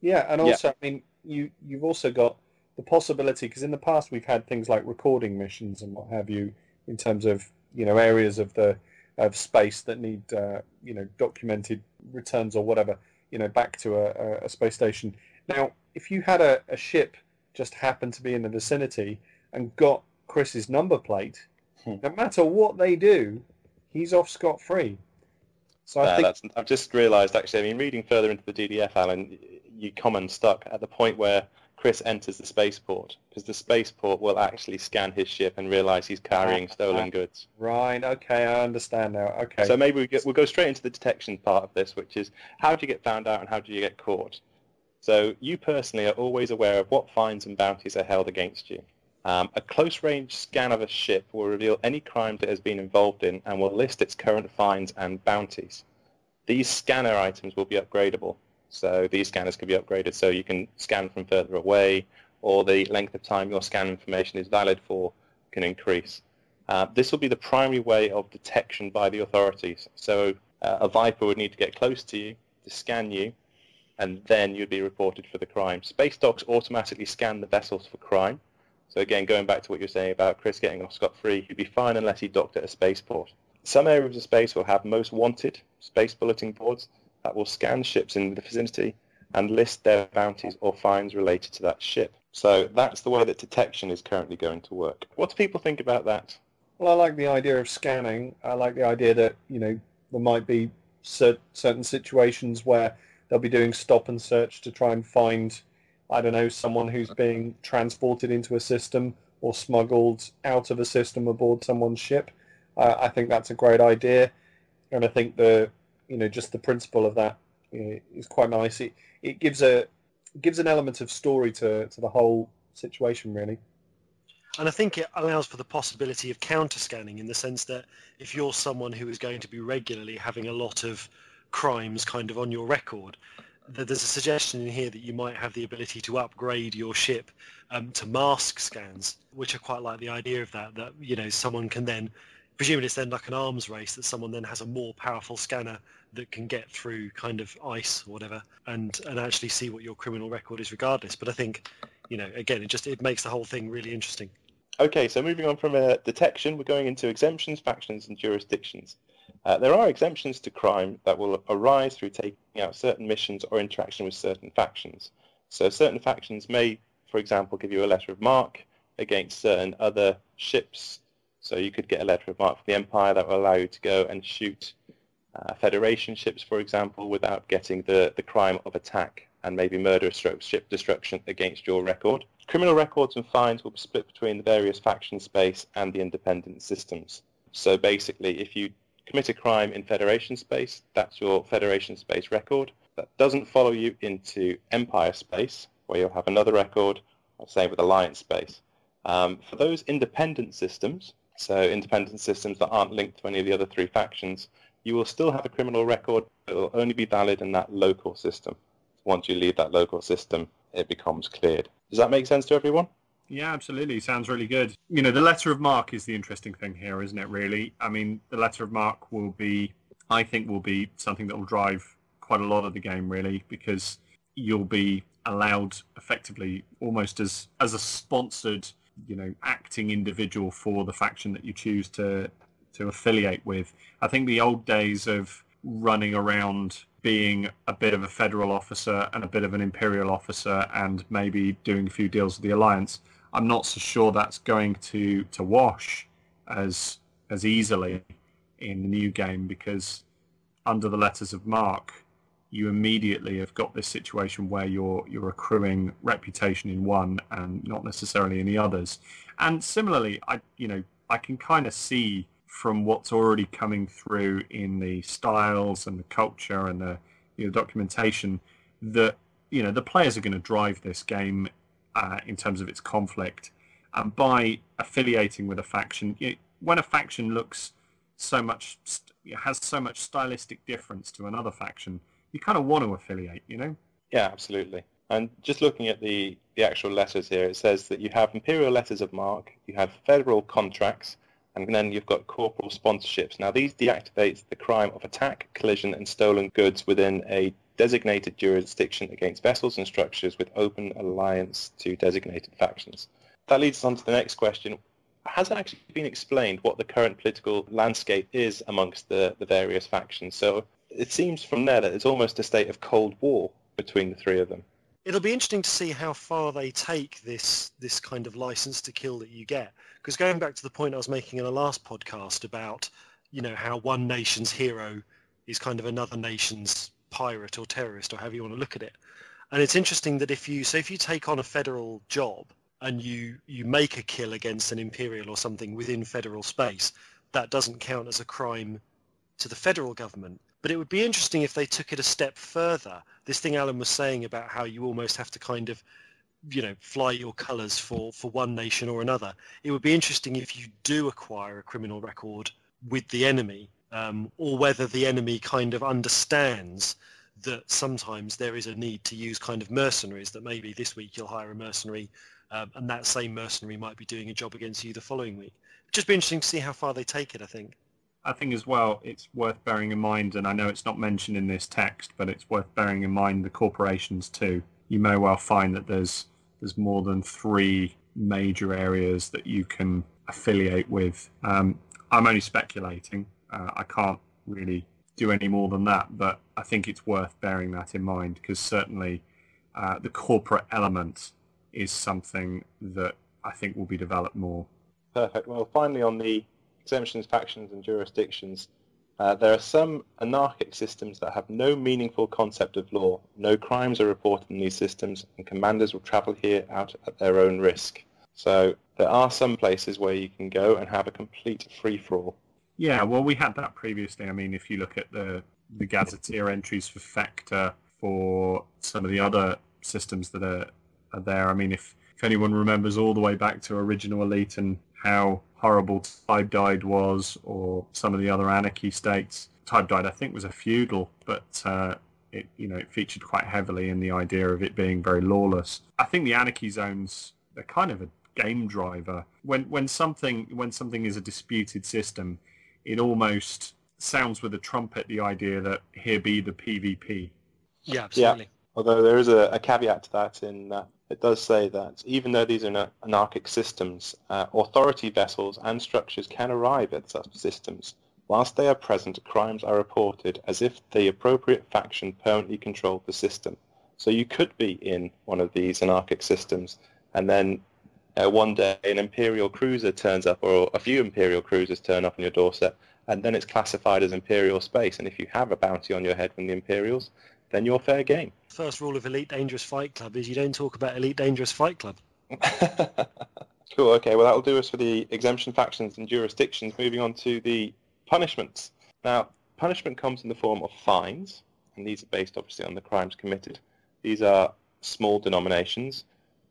Yeah, and also, I mean, you you've also got the possibility because in the past we've had things like recording missions and what have you in terms of you know areas of the of space that need uh, you know documented returns or whatever you know back to a, a space station. Now, if you had a, a ship just happen to be in the vicinity and got Chris's number plate, Hmm. no matter what they do, he's off scot free. So I think I've just realised actually, I mean, reading further into the DDF, Allen, you come unstuck at the point where Chris enters the spaceport, because the spaceport will actually scan his ship and realise he's carrying ah, stolen ah. goods. right, okay, I understand now. Okay, So maybe we get, we'll go straight into the detection part of this, which is how do you get found out and how do you get caught? So you personally are always aware of what fines and bounties are held against you. Um, a close-range scan of a ship will reveal any crime it has been involved in and will list its current fines and bounties. These scanner items will be upgradable. So these scanners can be upgraded so you can scan from further away or the length of time your scan information is valid for can increase. Uh, this will be the primary way of detection by the authorities. So uh, a Viper would need to get close to you to scan you and then you'd be reported for the crime. Space docks automatically scan the vessels for crime. So again, going back to what you were saying about Chris getting off scot-free, he'd be fine unless he docked at a spaceport. Some areas of space will have most wanted space bulletin boards that will scan ships in the vicinity and list their bounties or fines related to that ship. So that's the way that detection is currently going to work. What do people think about that? Well, I like the idea of scanning. I like the idea that you know there might be certain situations where they'll be doing stop and search to try and find, I don't know, someone who's being transported into a system or smuggled out of a system aboard someone's ship. Uh, I think that's a great idea, and I think the you know just the principle of that you know, is quite nice. It it gives a gives an element of story to to the whole situation, really. And I think it allows for the possibility of counter scanning in the sense that if you're someone who is going to be regularly having a lot of crimes kind of on your record, there's a suggestion in here that you might have the ability to upgrade your ship um, to mask scans, which I quite like the idea of that, that, you know, someone can then, presumably it's then like an arms race, that someone then has a more powerful scanner that can get through kind of ice or whatever and, and actually see what your criminal record is regardless. But I think, you know, again, it just, it makes the whole thing really interesting. Okay, so moving on from uh, detection, we're going into exemptions, factions, and jurisdictions. Uh, there are exemptions to crime that will arise through taking out certain missions or interaction with certain factions. So certain factions may, for example, give you a letter of marque against certain other ships. So you could get a letter of marque from the Empire that will allow you to go and shoot uh, Federation ships, for example, without getting the, the crime of attack and maybe murder stroke ship destruction against your record. Criminal records and fines will be split between the various faction space and the independent systems. So basically, if you commit a crime in Federation space, that's your Federation space record. That doesn't follow you into Empire space, where you'll have another record, same with Alliance space. Um, for those independent systems, so independent systems that aren't linked to any of the other three factions, you will still have a criminal record, but it will only be valid in that local system. Once you leave that local system, it becomes cleared. Does that make sense to everyone? Yeah, absolutely. Sounds really good. You know, the letter of marque is the interesting thing here, isn't it, really? I mean, the letter of marque will be, I think, will be something that will drive quite a lot of the game, really, because you'll be allowed effectively almost as, as a sponsored you know, acting individual for the faction that you choose to to affiliate with. I think the old days of running around being a bit of a federal officer and a bit of an imperial officer and maybe doing a few deals with the alliance, I'm not so sure that's going to to wash as as easily in the new game because under the letters of marque you immediately have got this situation where you're you're accruing reputation in one and not necessarily in the others. And similarly, I you know I can kind of see from what's already coming through in the styles and the culture and the you know, documentation that you know the players are going to drive this game uh, in terms of its conflict. And by affiliating with a faction, you know, when a faction looks so much has so much stylistic difference to another faction, you kind of want to affiliate, you know? Yeah, absolutely. And just looking at the, the actual letters here, it says that you have imperial letters of marque, you have federal contracts, and then you've got corporal sponsorships. Now, these deactivate the crime of attack, collision, and stolen goods within a designated jurisdiction against vessels and structures with open alliance to designated factions. That leads us on to the next question. Has it actually been explained what the current political landscape is amongst the, the various factions? So it seems from there that it's almost a state of cold war between the three of them. It'll be interesting to see how far they take this this kind of license to kill that you get. Because going back to the point I was making in the last podcast about, you know, how one nation's hero is kind of another nation's pirate or terrorist or however you want to look at it. And it's interesting that if you so if you take on a federal job and you you make a kill against an imperial or something within federal space, that doesn't count as a crime to the federal government. But it would be interesting if they took it a step further. This thing Allen was saying about how you almost have to kind of, you know, fly your colours for, for one nation or another. It would be interesting if you do acquire a criminal record with the enemy, um, or whether the enemy kind of understands that sometimes there is a need to use kind of mercenaries, that maybe this week you'll hire a mercenary um, and that same mercenary might be doing a job against you the following week. Just be interesting to see how far they take it, I think. I think as well it's worth bearing in mind, and I know it's not mentioned in this text, but it's worth bearing in mind the corporations too. You may well find that there's there's more than three major areas that you can affiliate with. Um, I'm only speculating. Uh, I can't really do any more than that, but I think it's worth bearing that in mind because certainly uh, the corporate element is something that I think will be developed more. Perfect. Well, finally on the exemptions, factions, and jurisdictions, uh, there are some anarchic systems that have no meaningful concept of law. No crimes are reported in these systems, and commanders will travel here out at their own risk. So there are some places where you can go and have a complete free-for-all. Yeah, well, we had that previously. I mean, if you look at the, the gazetteer entries for Factor, for some of the other systems that are, are there, I mean, if, if anyone remembers all the way back to Original Elite and how horrible Tibedied was, or some of the other anarchy states. Tibedied, I think, was a feudal, but uh, it you know it featured quite heavily in the idea of it being very lawless. I think the anarchy zones they're kind of a game driver. When when something when something is a disputed system, it almost sounds with a trumpet the idea that here be the PvP. Yeah, absolutely. Yeah. Although there is a, a caveat to that in that it does say that even though these are anarchic systems, uh, authority vessels and structures can arrive at such systems. Whilst they are present, crimes are reported as if the appropriate faction permanently controlled the system. So you could be in one of these anarchic systems, and then uh, one day an Imperial cruiser turns up, or a few Imperial cruisers turn up on your doorstep, and then it's classified as Imperial space. And if you have a bounty on your head from the Imperials, then you're fair game. First rule of Elite Dangerous Fight Club is you don't talk about Elite Dangerous Fight Club. <laughs> cool. Okay. Well, that will do us for the exemption factions and jurisdictions. Moving on to the punishments. Now, punishment comes in the form of fines, and these are based obviously on the crimes committed. These are small denominations,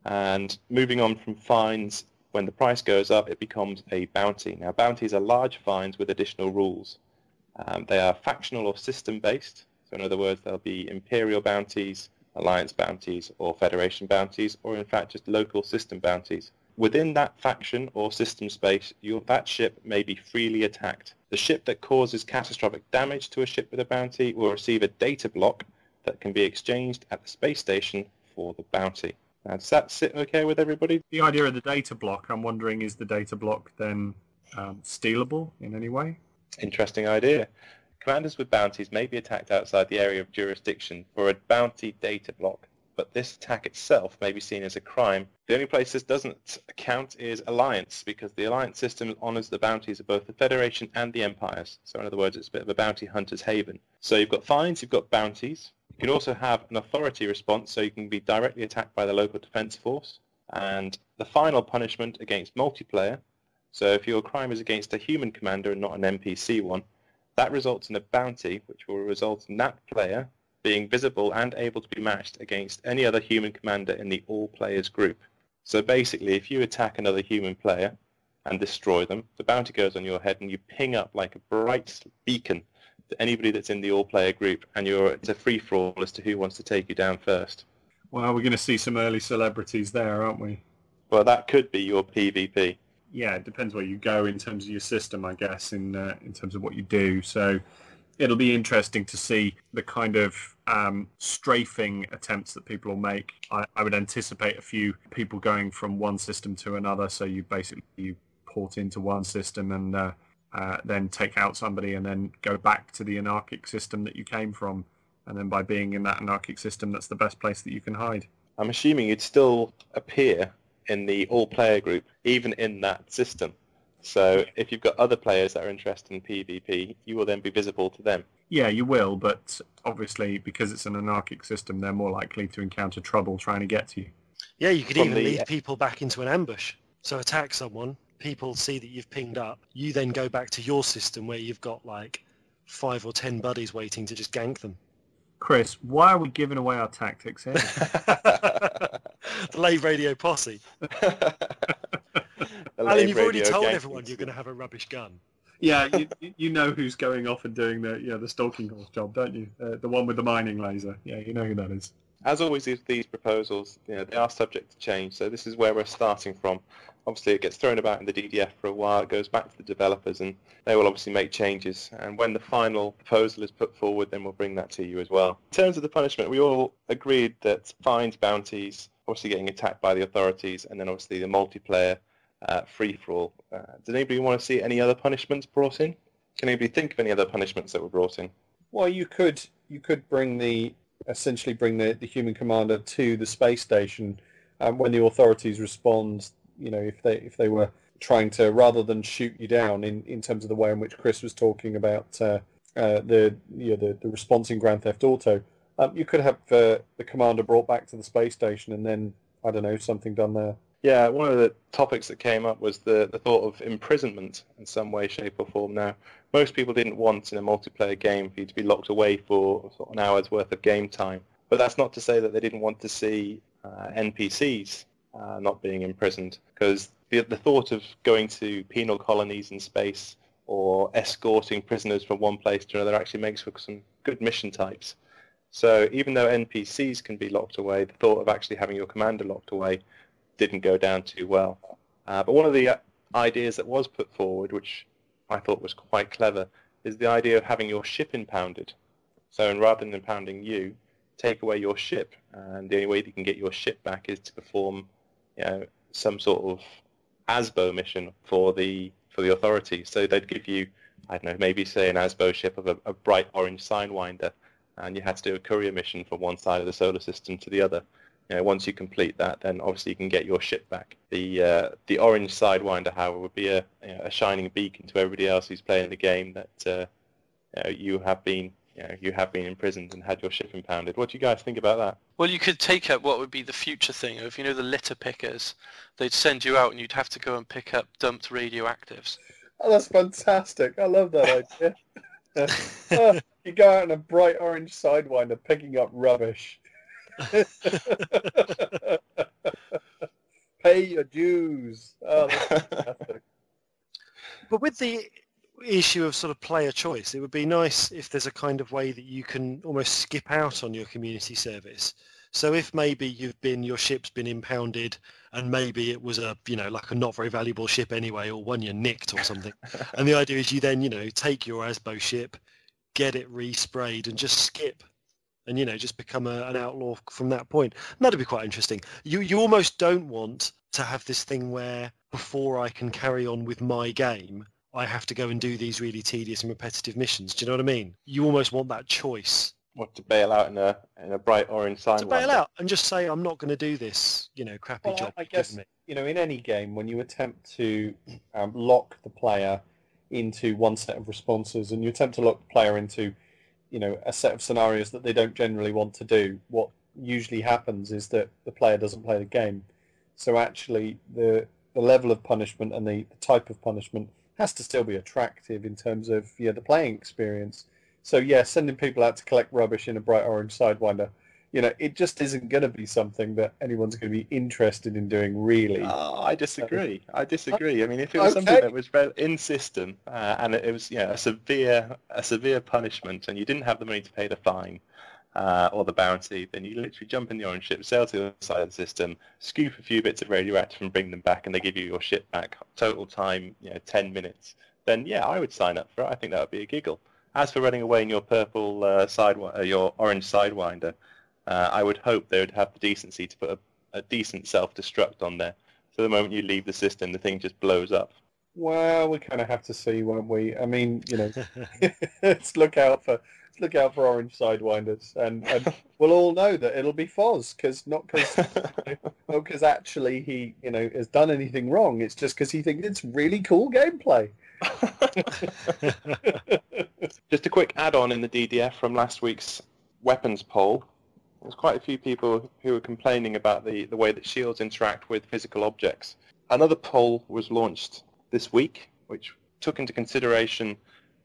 and moving on from fines, when the price goes up, it becomes a bounty. Now, bounties are large fines with additional rules. Um, they are factional or system-based, so in other words, there'll be imperial bounties, alliance bounties, or federation bounties, or in fact just local system bounties. Within that faction or system space, your, that ship may be freely attacked. The ship that causes catastrophic damage to a ship with a bounty will receive a data block that can be exchanged at the space station for the bounty. Now, does that sit okay with everybody? The idea of the data block, I'm wondering, is the data block then um, stealable in any way? Interesting idea. Commanders with bounties may be attacked outside the area of jurisdiction for a bounty data block, but this attack itself may be seen as a crime. The only place this doesn't count is Alliance, because the Alliance system honours the bounties of both the Federation and the Empires. So in other words, it's a bit of a bounty hunter's haven. So you've got fines, you've got bounties. You can also have an authority response, so you can be directly attacked by the local defence force. And the final punishment against multiplayer, so if your crime is against a human commander and not an NPC one, that results in a bounty, which will result in that player being visible and able to be matched against any other human commander in the all players group. So basically, if you attack another human player and destroy them, the bounty goes on your head and you ping up like a bright beacon anybody that's in the all player group and you're it's a free for all as to who wants to take you down first. Well, we're going to see some early celebrities there, aren't we? Well, that could be your PvP. Yeah, it depends where you go in terms of your system, I guess, in uh, in terms of what you do. So it'll be interesting to see the kind of um, strafing attempts that people will make. I, I would anticipate a few people going from one system to another. So you basically you port into one system and uh, uh, then take out somebody and then go back to the anarchic system that you came from. And then by being in that anarchic system, that's the best place that you can hide. I'm assuming you'd still appear in the all-player group, even in that system. So if you've got other players that are interested in PvP, you will then be visible to them. Yeah, you will, but obviously because it's an anarchic system, they're more likely to encounter trouble trying to get to you. Yeah, you could From even the- lead people back into an ambush. So attack someone, people see that you've pinged up, you then go back to your system where you've got like five or ten buddies waiting to just gank them. Chris, why are we giving away our tactics here? <laughs> the Lave Radio posse. <laughs> Allen, you've already told everyone you're going to have a rubbish gun. yeah, <laughs> you, you know who's going off and doing the yeah the stalking horse job, don't you? Uh, the one with the mining laser. Yeah, you know who that is. As always, these, these proposals, you know, they are subject to change. So this is where we're starting from. Obviously, it gets thrown about in the DDF for a while. It goes back to the developers, and they will obviously make changes. And when the final proposal is put forward, then we'll bring that to you as well. In terms of the punishment, we all agreed that fines, bounties, obviously getting attacked by the authorities, and then obviously the multiplayer uh, free-for-all. Uh, does anybody want to see any other punishments brought in? Can anybody think of any other punishments that were brought in? Well, you could you could bring the essentially bring the, the human commander to the space station um, when the authorities respond. You know, if they if they were trying to rather than shoot you down in, in terms of the way in which Chris was talking about uh, uh, the you know, the the response in Grand Theft Auto, um, you could have uh, the commander brought back to the space station and then I don't know something done there. Yeah, one of the topics that came up was the, the thought of imprisonment in some way, shape or form. Now, most people didn't want in a multiplayer game for you to be locked away for sort of an hour's worth of game time. But that's not to say that they didn't want to see uh, NPCs uh, not being imprisoned, because the, the thought of going to penal colonies in space or escorting prisoners from one place to another actually makes for some good mission types. So even though NPCs can be locked away, the thought of actually having your commander locked away didn't go down too well. Uh, but one of the uh, ideas that was put forward, which I thought was quite clever, is the idea of having your ship impounded. So and rather than impounding you, take away your ship, and the only way that you can get your ship back is to perform, you know, some sort of ASBO mission for the for the authorities. So they'd give you, I don't know, maybe say an ASBO ship of a, a bright orange sidewinder, and you had to do a courier mission from one side of the solar system to the other. You know, once you complete that, then obviously you can get your ship back. The uh, the orange sidewinder, however, would be a, you know, a shining beacon to everybody else who's playing the game that uh, you, know, you have been you, know, you have been imprisoned and had your ship impounded. What do you guys think about that? Well, you could take up what would be the future thing of, you know, the litter pickers. They'd send you out and you'd have to go and pick up dumped radioactives. Oh, that's fantastic! I love that idea. <laughs> <laughs> Oh, you go out in a bright orange sidewinder picking up rubbish. <laughs> Pay your dues. Oh. <laughs> But with the issue of sort of player choice, it would be nice if there's a kind of way that you can almost skip out on your community service. So if maybe you've been your ship's been impounded and maybe it was a you know like a not very valuable ship anyway or one you nicked or something, <laughs> and the idea is you then you know take your ASBO ship, get it resprayed and just skip and you know just become a, an outlaw from that point. And that'd be quite interesting. You you almost don't want to have this thing where before I can carry on with my game, I have to go and do these really tedious and repetitive missions. Do you know what I mean? You almost want that choice What to bail out in a in a bright orange sign? to bail out and just say I'm not going to do this, you know, crappy Well, job I you've guess me. you know in any game when you attempt to um, lock the player into one set of responses and you attempt to lock the player into you know a set of scenarios that they don't generally want to do, what usually happens is that the player doesn't play the game. So actually, the the level of punishment and the, the type of punishment has to still be attractive in terms of yeah the playing experience. So yeah, sending people out to collect rubbish in a bright orange sidewinder, you know, it just isn't going to be something that anyone's going to be interested in doing really. Oh, I disagree. I disagree. I mean, if it was something that was in system uh, and it was, you know, a severe, a severe punishment, and you didn't have the money to pay the fine uh, or the bounty, then you literally jump in the orange ship, sail to the other side of the system, scoop a few bits of radioactive, and bring them back, and they give you your ship back. Total time, you know, ten minutes. Then yeah, I would sign up for it. I think that would be a giggle. As for running away in your purple uh, side, uh, your orange sidewinder, uh, I would hope they would have the decency to put a, a decent self-destruct on there. So the moment you leave the system, the thing just blows up. Well, we kind of have to see, won't we? I mean, you know, <laughs> <laughs> let's look out for let's look out for orange sidewinders, and, and <laughs> we'll all know that it'll be Foz, because not because not because actually he you know has done anything wrong. It's just because he thinks it's really cool gameplay. Just a quick add-on in the DDF from last week's weapons poll. There's quite a few people who were complaining about the, the way that shields interact with physical objects. Another poll was launched this week, which took into consideration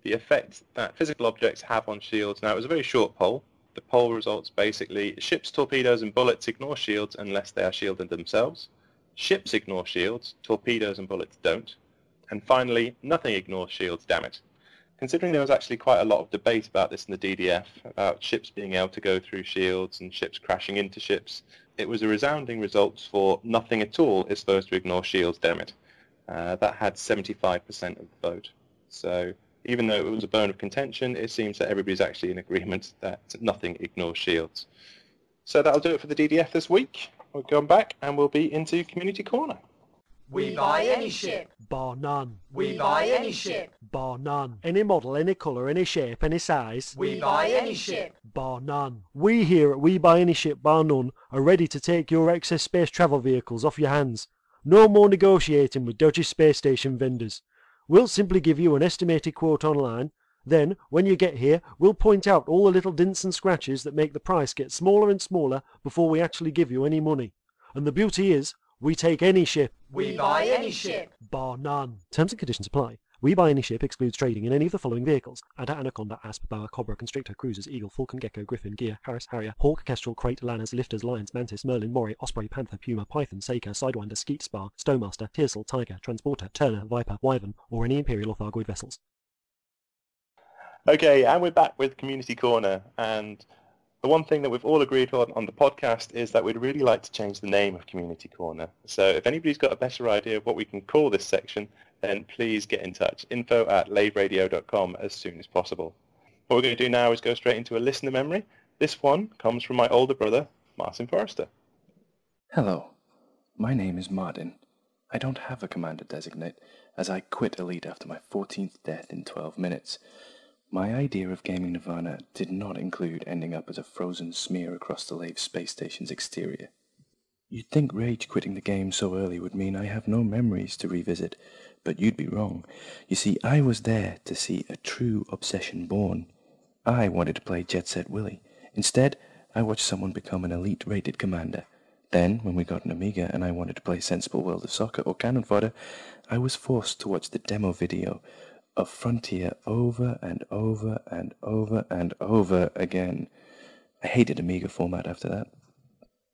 the effect that physical objects have on shields. Now, it was a very short poll. The poll results basically, ships, torpedoes, and bullets ignore shields unless they are shielded themselves. Ships ignore shields, torpedoes and bullets don't. And finally, nothing ignores shields, damn it. Considering there was actually quite a lot of debate about this in the DDF, about ships being able to go through shields and ships crashing into ships, it was a resounding result for nothing at all is supposed to ignore shields, damn it. Uh, that had 75% of the vote. So even though it was a bone of contention, it seems that everybody's actually in agreement that nothing ignores shields. So that'll do it for the DDF this week. We'll go back and we'll be into Community Corner. We buy any ship. Bar none. We buy any ship. Bar none. Any model, any colour, any shape, any size. We buy any ship. Bar none. We here at We Buy Any Ship Bar None are ready to take your excess space travel vehicles off your hands. No more negotiating with dodgy space station vendors. We'll simply give you an estimated quote online. Then, when you get here, we'll point out all the little dints and scratches that make the price get smaller and smaller before we actually give you any money. And the beauty is, we take any ship. We buy any ship. Bar none. Terms and conditions apply. We buy any ship excludes trading in any of the following vehicles. Adder, Anaconda, Asp, Boa, Cobra, Constrictor, Cruisers, Eagle, Falcon, Gecko, Griffin, Gear, Harris, Harrier, Hawk, Kestrel, Krait, Lanners, Lifters, Lions, Mantis, Merlin, Moray, Osprey, Panther, Puma, Python, Saker, Sidewinder, Skeet, Spar, Stowmaster, Tearsel, Tiger, Transporter, Turner, Viper, Wyvern, or any Imperial or Thargoid vessels. Okay, and we're back with Community Corner. And the one thing that we've all agreed on on the podcast is that we'd really like to change the name of Community Corner. So if anybody's got a better idea of what we can call this section, then please get in touch. Info at laveradio.com as soon as possible. What we're going to do now is go straight into a listener memory. This one comes from my older brother, Martin Forrester. Hello, my name is Martin. I don't have a commander designate, as I quit Elite after my 14th death in 12 minutes. My idea of gaming Nirvana did not include ending up as a frozen smear across the Lave space station's exterior. You'd think rage quitting the game so early would mean I have no memories to revisit, but you'd be wrong. You see, I was there to see a true obsession born. I wanted to play Jet Set Willy. Instead, I watched someone become an elite rated commander. Then, when we got an Amiga and I wanted to play Sensible World of Soccer or Cannon Fodder, I was forced to watch the demo video of Frontier over and over and over and over again. I hated Amiga format after that.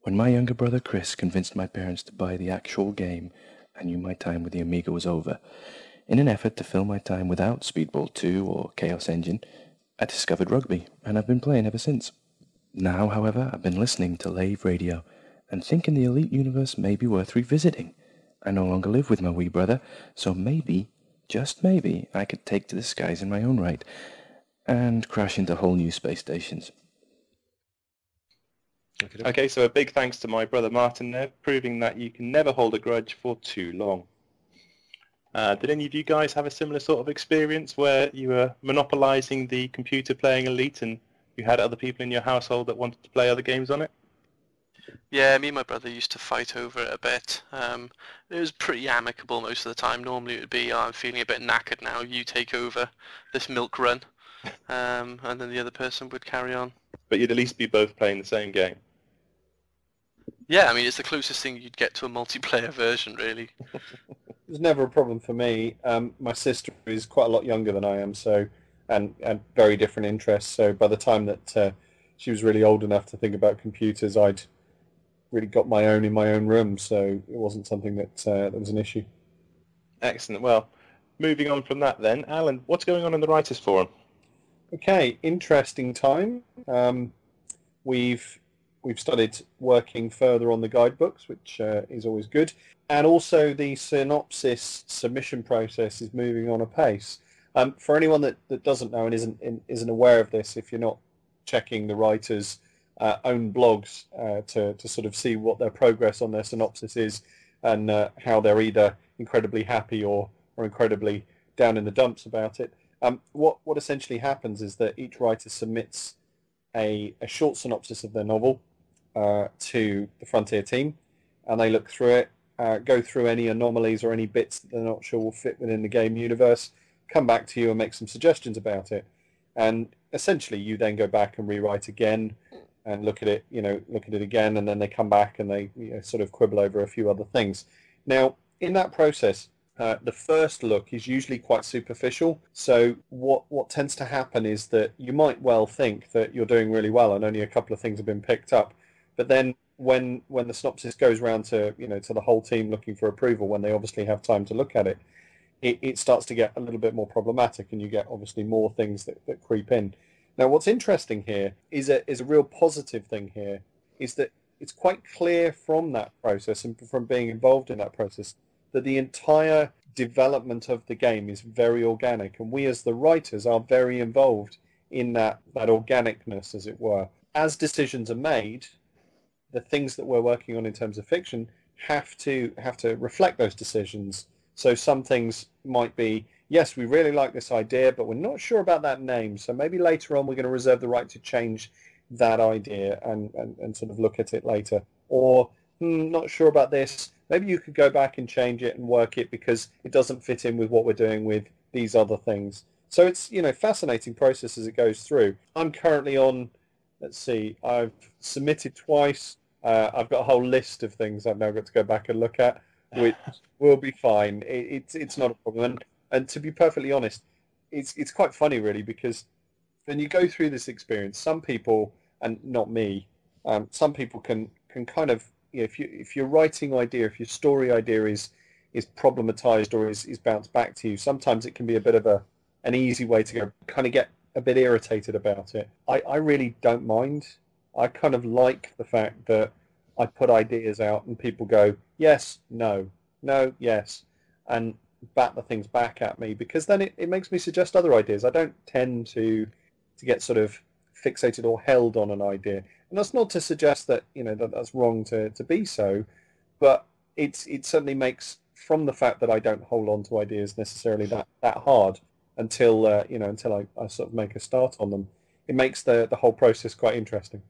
When my younger brother Chris convinced my parents to buy the actual game, I knew my time with the Amiga was over. In an effort to fill my time without Speedball 2 or Chaos Engine, I discovered rugby, and I've been playing ever since. Now, however, I've been listening to Lave Radio, and thinking the Elite Universe may be worth revisiting. I no longer live with my wee brother, so maybe, just maybe, I could take to the skies in my own right, and crash into whole new space stations. Okay, okay. Okay, so a big thanks to my brother Martin there, proving that you can never hold a grudge for too long. Uh, did any of you guys have a similar sort of experience where you were monopolizing the computer playing elite and you had other people in your household that wanted to play other games on it? Yeah, me and my brother used to fight over it a bit. Um, it was pretty amicable most of the time. Normally it would be, oh, I'm feeling a bit knackered now, you take over this milk run. <laughs> Um, and then the other person would carry on. But you'd at least be both playing the same game. Yeah, I mean, it's the closest thing you'd get to a multiplayer <laughs> version, really. <laughs> It was never a problem for me. Um, my sister is quite a lot younger than I am, so and and very different interests. So by the time that uh, she was really old enough to think about computers, I'd really got my own in my own room, so it wasn't something that uh, that was an issue. Excellent. Well, moving on from that then, Allen, what's going on in the Writers' Forum? Okay, interesting time. Um, we've we've started working further on the guidebooks, which uh, is always good, and also the synopsis submission process is moving on apace. Um, for anyone that, that doesn't know and isn't in, isn't aware of this, if you're not checking the writers' uh, own blogs uh, to to sort of see what their progress on their synopsis is and uh, how they're either incredibly happy or or incredibly down in the dumps about it. Um, what what essentially happens is that each writer submits a, a short synopsis of their novel uh, to the Frontier team, and they look through it, uh, go through any anomalies or any bits that they're not sure will fit within the game universe, come back to you and make some suggestions about it, and essentially you then go back and rewrite again and look at it, you know, look at it again, and then they come back and they you know, sort of quibble over a few other things. Now, in that process, uh, the first look is usually quite superficial. So what what tends to happen is that you might well think that you're doing really well and only a couple of things have been picked up, but then when when the synopsis goes around to you know to the whole team looking for approval, when they obviously have time to look at it, it, it starts to get a little bit more problematic, and you get obviously more things that, that creep in. Now, what's interesting here is a is a real positive thing here is that it's quite clear from that process and from being involved in that process that the entire development of the game is very organic, and we as the writers are very involved in that, that organicness, as it were. As decisions are made, the things that we're working on in terms of fiction have to have to reflect those decisions. So some things might be, yes, we really like this idea, but we're not sure about that name. So maybe later on we're going to reserve the right to change that idea and, and, and sort of look at it later. Or hmm, not sure about this. Maybe you could go back and change it and work it because it doesn't fit in with what we're doing with these other things. So it's you know fascinating process as it goes through. I'm currently on. Let's see. I've submitted twice. Uh, I've got a whole list of things I've now got to go back and look at, <laughs> which will be fine. It, it's it's not a problem. And, and to be perfectly honest, it's it's quite funny really because when you go through this experience, some people and not me, um, some people can can kind of you know, if you if your writing idea, if your story idea is is problematized or is, is bounced back to you, sometimes it can be a bit of a an easy way to go kind of get a bit irritated about it. I, I really don't mind. I kind of like the fact that I put ideas out and people go, yes, no, no, yes, and bat the things back at me because then it, it makes me suggest other ideas. I don't tend to to get sort of fixated or held on an idea. And that's not to suggest that, you know, that that's wrong to, to be so, but it's it certainly makes from the fact that I don't hold on to ideas necessarily that, that hard until uh, you know until I, I sort of make a start on them. It makes the the whole process quite interesting.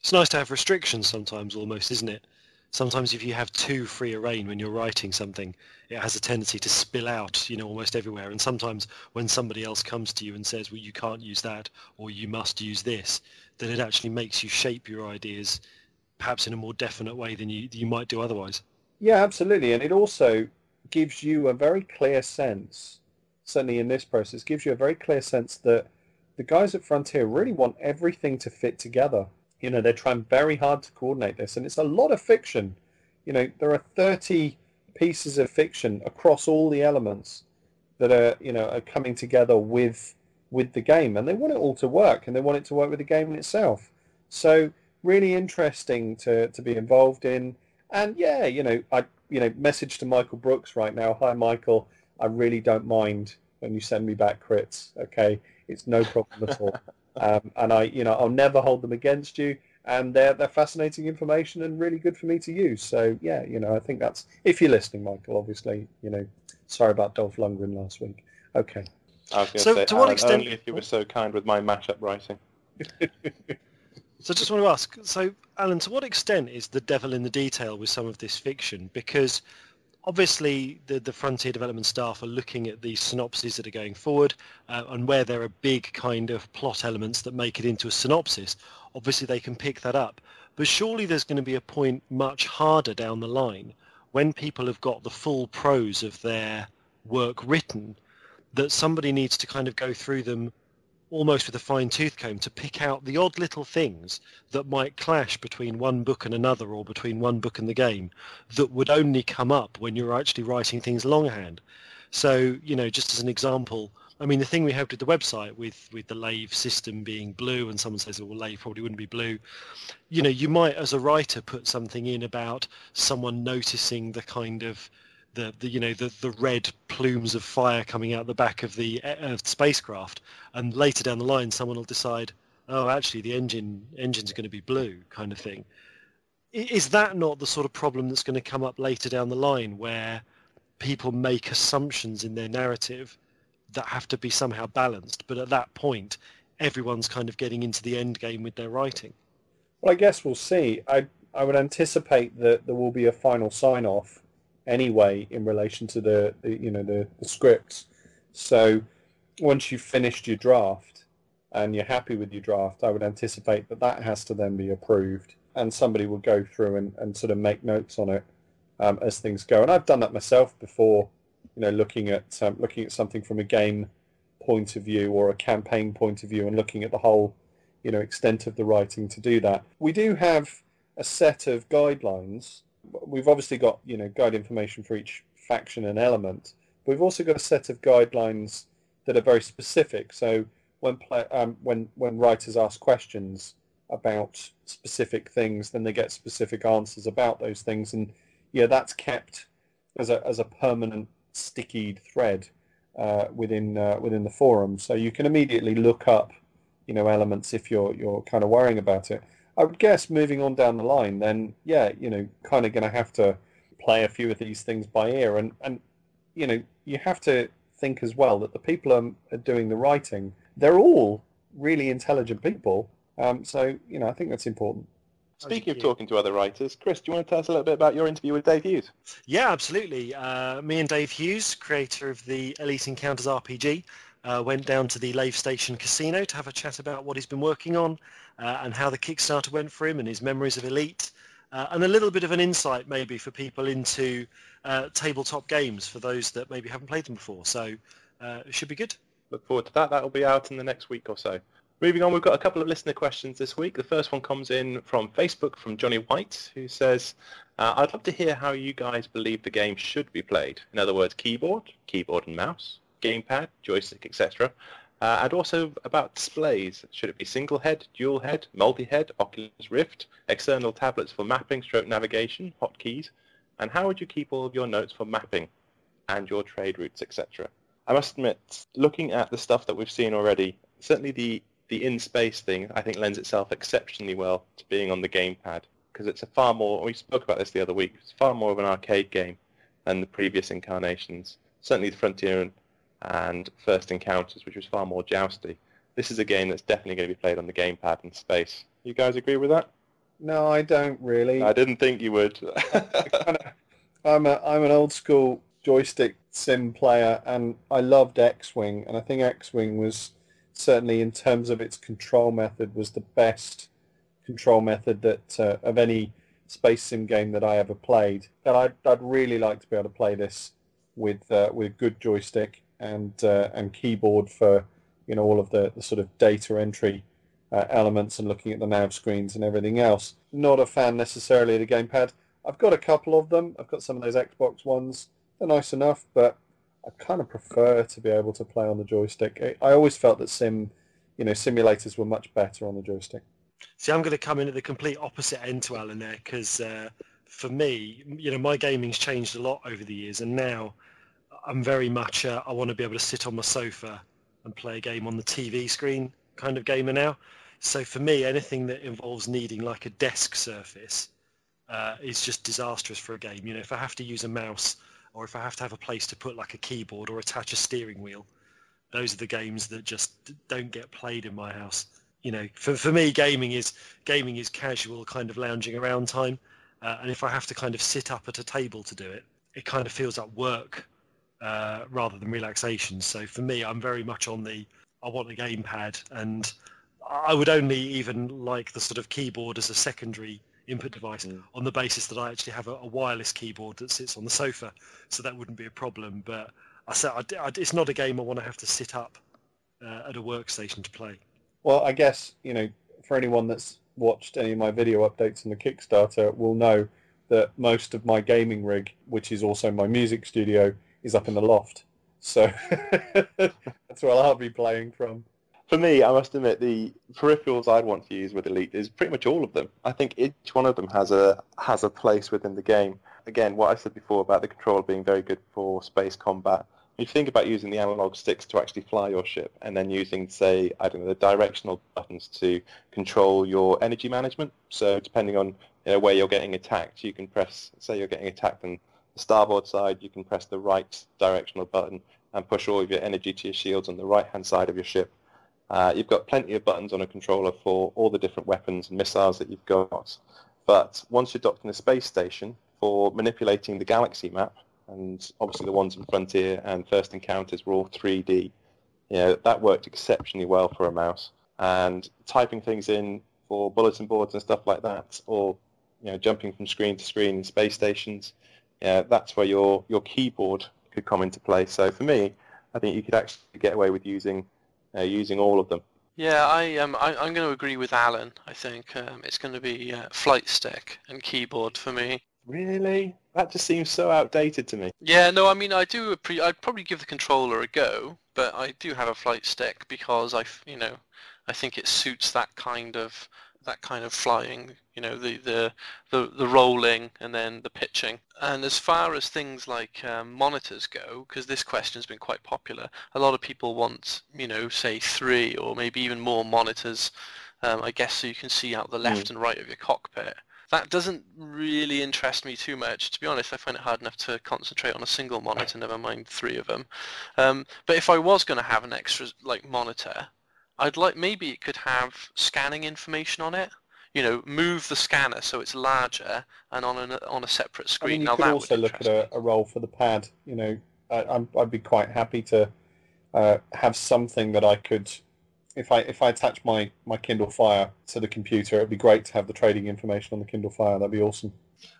It's nice to have restrictions sometimes, almost, isn't it? Sometimes if you have too free a reign when you're writing something, it has a tendency to spill out, you know, almost everywhere. And sometimes when somebody else comes to you and says, well, you can't use that or you must use this, then it actually makes you shape your ideas perhaps in a more definite way than you, you might do otherwise. Yeah, absolutely. And it also gives you a very clear sense, certainly in this process, gives you a very clear sense that the guys at Frontier really want everything to fit together. You know, they're trying very hard to coordinate this, and it's a lot of fiction. You know, there are 30 pieces of fiction across all the elements that are, you know, are coming together with with the game, and they want it all to work, and they want it to work with the game in itself. So, really interesting to to be involved in. And yeah, you know, I you know, message to Michael Brookes right now. Hi, Michael. I really don't mind when you send me back crits. Okay, it's no problem at all. <laughs> Um, and I, you know, I'll never hold them against you. and they're they're fascinating information and really good for me to use. So yeah, you know, I think that's if you're listening, Michael. Obviously, you know, sorry about Dolph Lundgren last week. Okay. I was going So, to say, to what Allen, extent- only if you were so kind with my mashup writing. <laughs> So I just want to ask, so Allen, to what extent is the devil in the detail with some of this fiction? Because obviously the, the Frontier development staff are looking at these synopses that are going forward uh, and where there are big kind of plot elements that make it into a synopsis, obviously they can pick that up. But surely there's going to be a point much harder down the line when people have got the full prose of their work written that somebody needs to kind of go through them almost with a fine tooth comb to pick out the odd little things that might clash between one book and another or between one book and the game that would only come up when you're actually writing things longhand. So, you know, just as an example, I mean, the thing we have with the website with, with the Lave system being blue and someone says, well, Lave probably wouldn't be blue. You know, you might, as a writer, put something in about someone noticing the kind of the, the you know the, the red plumes of fire coming out the back of the uh, spacecraft and later down the line someone will decide oh actually the engine engine's going to be blue kind of thing is that not the sort of problem that's going to come up later down the line where people make assumptions in their narrative that have to be somehow balanced but at that point everyone's kind of getting into the end game with their writing Well, I guess we'll see. I I would anticipate that there will be a final sign off anyway in relation to the, the you know the, the scripts. So once you've finished your draft and you're happy with your draft, I would anticipate that that has to then be approved and somebody will go through and, and sort of make notes on it um, as things go. And I've done that myself before, you know, looking at um, looking at something from a game point of view or a campaign point of view and looking at the whole you know extent of the writing to do that. We do have a set of guidelines. We've obviously got you know guide information for each faction and element. But we've also got a set of guidelines that are very specific. So when play, um, when when writers ask questions about specific things, then they get specific answers about those things, and yeah, that's kept as a as a permanent stickied thread uh, within uh, within the forum. So you can immediately look up you know elements if you're you're kind of worrying about it. I would guess moving on down the line, then yeah, you know, kind of going to have to play a few of these things by ear, and and you know, you have to think as well that the people are, are doing the writing. They're all really intelligent people, um, so you know, I think that's important. Speaking of talking to other writers, Chris, do you want to tell us a little bit about your interview with Dave Hughes? Yeah, absolutely. Uh, me and Dave Hughes, creator of the Elite Encounters RPG, uh, went down to the Lave Station Casino to have a chat about what he's been working on uh, and how the Kickstarter went for him and his memories of Elite. Uh, and a little bit of an insight maybe for people into uh, tabletop games for those that maybe haven't played them before. So uh, it should be good. Look forward to that. That'll be out in the next week or so. Moving on, we've got a couple of listener questions this week. The first one comes in from Facebook from Johnny White, who says, uh, I'd love to hear how you guys believe the game should be played. In other words, keyboard, keyboard and mouse, gamepad, joystick, etc. Uh, and also about displays. Should it be single head, dual head, multi-head, Oculus Rift, external tablets for mapping, stroke navigation, hotkeys? And how would you keep all of your notes for mapping and your trade routes, etc.? I must admit, looking at the stuff that we've seen already, certainly the the in-space thing, I think, lends itself exceptionally well to being on the gamepad because it's a far more. We spoke about this the other week. It's far more of an arcade game than the previous incarnations. Certainly, the Frontier and, and First Encounters, which was far more jousty. This is a game that's definitely going to be played on the gamepad in space. You guys agree with that? No, I don't really. I didn't think you would. <laughs> I'm a I'm an old school joystick sim player, and I loved X-wing, and I think X-wing was certainly in terms of its control method was the best control method that uh, of any space sim game that I ever played. And I'd I'd really like to be able to play this with uh, with good joystick and uh, and keyboard for you know all of the, the sort of data entry uh, elements and looking at the nav screens and everything else. Not a fan necessarily of the gamepad. I've got a couple of them. I've got some of those Xbox ones. They're nice enough, but I kind of prefer to be able to play on the joystick. I I always felt that sim, you know, simulators were much better on the joystick. See, I'm going to come in at the complete opposite end to Allen there because uh, for me, you know, my gaming's changed a lot over the years, and now I'm very much uh, I want to be able to sit on my sofa and play a game on the TV screen kind of gamer now. So for me, anything that involves needing like a desk surface uh, is just disastrous for a game. You know, if I have to use a mouse or if I have to have a place to put like a keyboard or attach a steering wheel, those are the games that just don't get played in my house. You know, for for me, gaming is gaming is casual kind of lounging around time, uh, and if I have to kind of sit up at a table to do it, it kind of feels like work uh, rather than relaxation. So for me, I'm very much on the I want a gamepad, and I would only even like the sort of keyboard as a secondary input device Mm. on the basis that I actually have a, a wireless keyboard that sits on the sofa, so that wouldn't be a problem. But I said I, I, it's not a game I want to have to sit up uh, at a workstation to play. Well, I guess, you know, for anyone that's watched any of my video updates on the Kickstarter will know that most of my gaming rig, which is also my music studio, is up in the loft. So <laughs> that's where I'll be playing from. For me, I must admit, the peripherals I'd want to use with Elite is pretty much all of them. I think each one of them has a has a place within the game. Again, what I said before about the controller being very good for space combat. You think about using the analog sticks to actually fly your ship, and then using, say, I don't know, the directional buttons to control your energy management. So depending on you know, where you're getting attacked, you can press, say, you're getting attacked the starboard side, you can press the right directional button and push all of your energy to your shields on the right-hand side of your ship. Uh, you've got plenty of buttons on a controller for all the different weapons and missiles that you've got. But once you're docked in a space station for manipulating the galaxy map, and obviously the ones in Frontier and First Encounters were all 3D, you know, that worked exceptionally well for a mouse. And typing things in for bulletin boards and stuff like that, or you know, jumping from screen to screen in space stations, yeah, that's where your, your keyboard could come into play. So for me, I think you could actually get away with using uh, using all of them. Yeah, I um, I, I'm going to agree with Allen. I think um, it's going to be uh, flight stick and keyboard for me. Really? That just seems so outdated to me. Yeah, no, I mean, I do. Appre- I'd probably give the controller a go, but I do have a flight stick because I, you know, I think it suits that kind of that kind of flying. You know, the the the, the rolling and then the pitching. And as far as things like um, monitors go, because this question has been quite popular, a lot of people want, you know, say three or maybe even more monitors. Um, I guess so you can see out the left and right of your cockpit. That doesn't really interest me too much. To be honest, I find it hard enough to concentrate on a single monitor, never mind three of them. Um, but if I was going to have an extra like monitor, I'd like maybe it could have scanning information on it. You know, move the scanner so it's larger and on an, on a separate I screen. mean, you now could that also would look at a, a role for the pad. You know, I, I'm, I'd be quite happy to uh, have something that I could, if I if I attach my, my Kindle Fire to the computer, it'd be great to have the trading information on the Kindle Fire. That'd be awesome.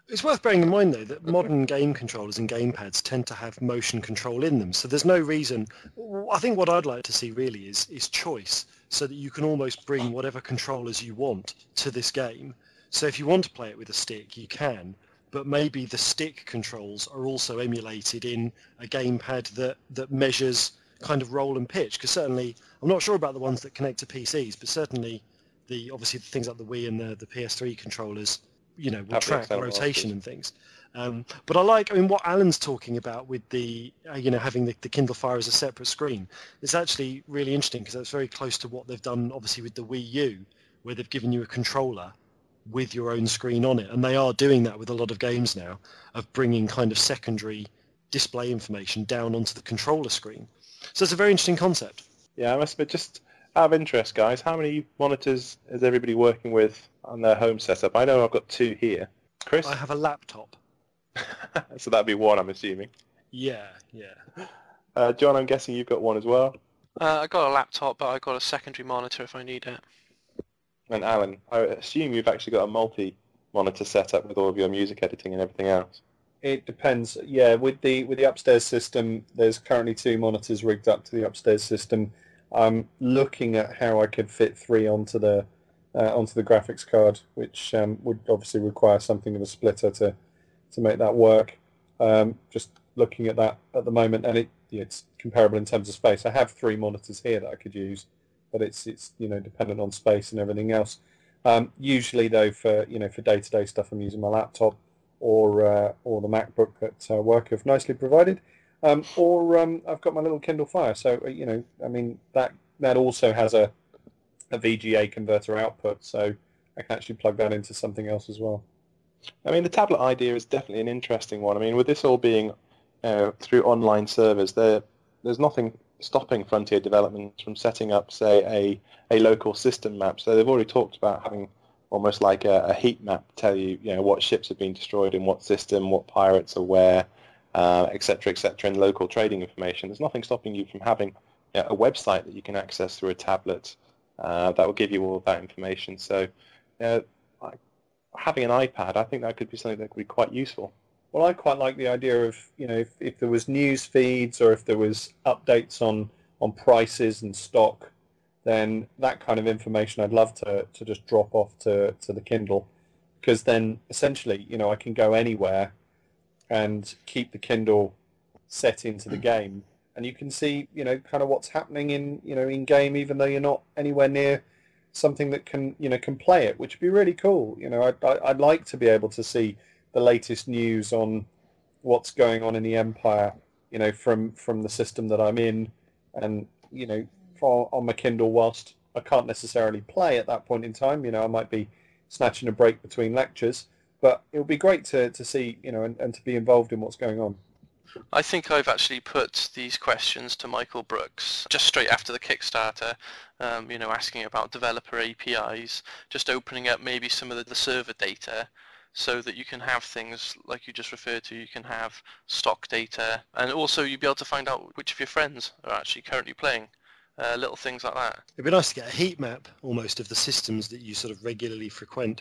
It's worth bearing in mind, though, that modern game controllers and gamepads tend to have motion control in them. So there's no reason. I think what I'd like to see really is is choice, so that you can almost bring whatever controllers you want to this game. So if you want to play it with a stick, you can, but maybe the stick controls are also emulated in a gamepad that that measures kind of roll and pitch. Because certainly, I'm not sure about the ones that connect to PCs, but certainly the obviously the things like the Wii and the, the PS3 controllers you know will track rotation and things. Um, but I like, I mean, what Allen's talking about with the, uh, you know, having the, the Kindle Fire as a separate screen. It's actually really interesting because that's very close to what they've done, obviously, with the Wii U, where they've given you a controller with your own screen on it, and they are doing that with a lot of games now, of bringing kind of secondary display information down onto the controller screen. So it's a very interesting concept. Yeah, I must admit, just out of interest, guys, how many monitors is everybody working with on their home setup? I know I've got two here. Chris? I have a laptop. <laughs> so that'd be one, I'm assuming. Yeah, yeah. Uh, John, I'm guessing you've got one as well. Uh, I got a laptop, but I got a secondary monitor if I need it. And Allen, I assume you've actually got a multi-monitor setup with all of your music editing and everything else. It depends. Yeah, with the with the upstairs system, there's currently two monitors rigged up to the upstairs system. I'm looking at how I could fit three onto the uh, onto the graphics card, which um, would obviously require something of a splitter to to make that work. Um, just looking at that at the moment, and it it's comparable in terms of space. I have three monitors here that I could use, but it's it's you know dependent on space and everything else. Um, usually though, for you know for day to day stuff, I'm using my laptop or uh, or the MacBook that uh, work have nicely provided, um, or um, I've got my little Kindle Fire. So uh, you know, I mean that that also has a a VGA converter output, so I can actually plug that into something else as well. I mean, the tablet idea is definitely an interesting one. I mean, with this all being uh, through online servers, there there's nothing stopping Frontier Development from setting up, say, a, a local system map. So they've already talked about having almost like a, a heat map tell you, you know, what ships have been destroyed in what system, what pirates are where, uh, et cetera, et and local trading information. There's nothing stopping you from having you know, a website that you can access through a tablet uh, that will give you all of that information. So uh, having an iPad, I think that could be something that could be quite useful. Well, I quite like the idea of, you know, if, if there was news feeds or if there was updates on, on prices and stock, then that kind of information I'd love to, to just drop off to, to the Kindle because then essentially, you know, I can go anywhere and keep the Kindle set into the mm. game and you can see, you know, kind of what's happening in, you know, in game even though you're not anywhere near something that can, you know, can play it, which would be really cool. You know, I'd, I'd like to be able to see the latest news on what's going on in the empire, you know, from from the system that I'm in, and you know, for, on my Kindle whilst I can't necessarily play at that point in time. You know, I might be snatching a break between lectures, but it would be great to, to see, you know, and, and to be involved in what's going on. I think I've actually put these questions to Michael Brookes just straight after the Kickstarter, um, you know, asking about developer APIs, just opening up maybe some of the, the server data so that you can have things like you just referred to, you can have stock data, and also you'll be able to find out which of your friends are actually currently playing. Uh, little things like that. It'd be nice to get a heat map almost of the systems that you sort of regularly frequent.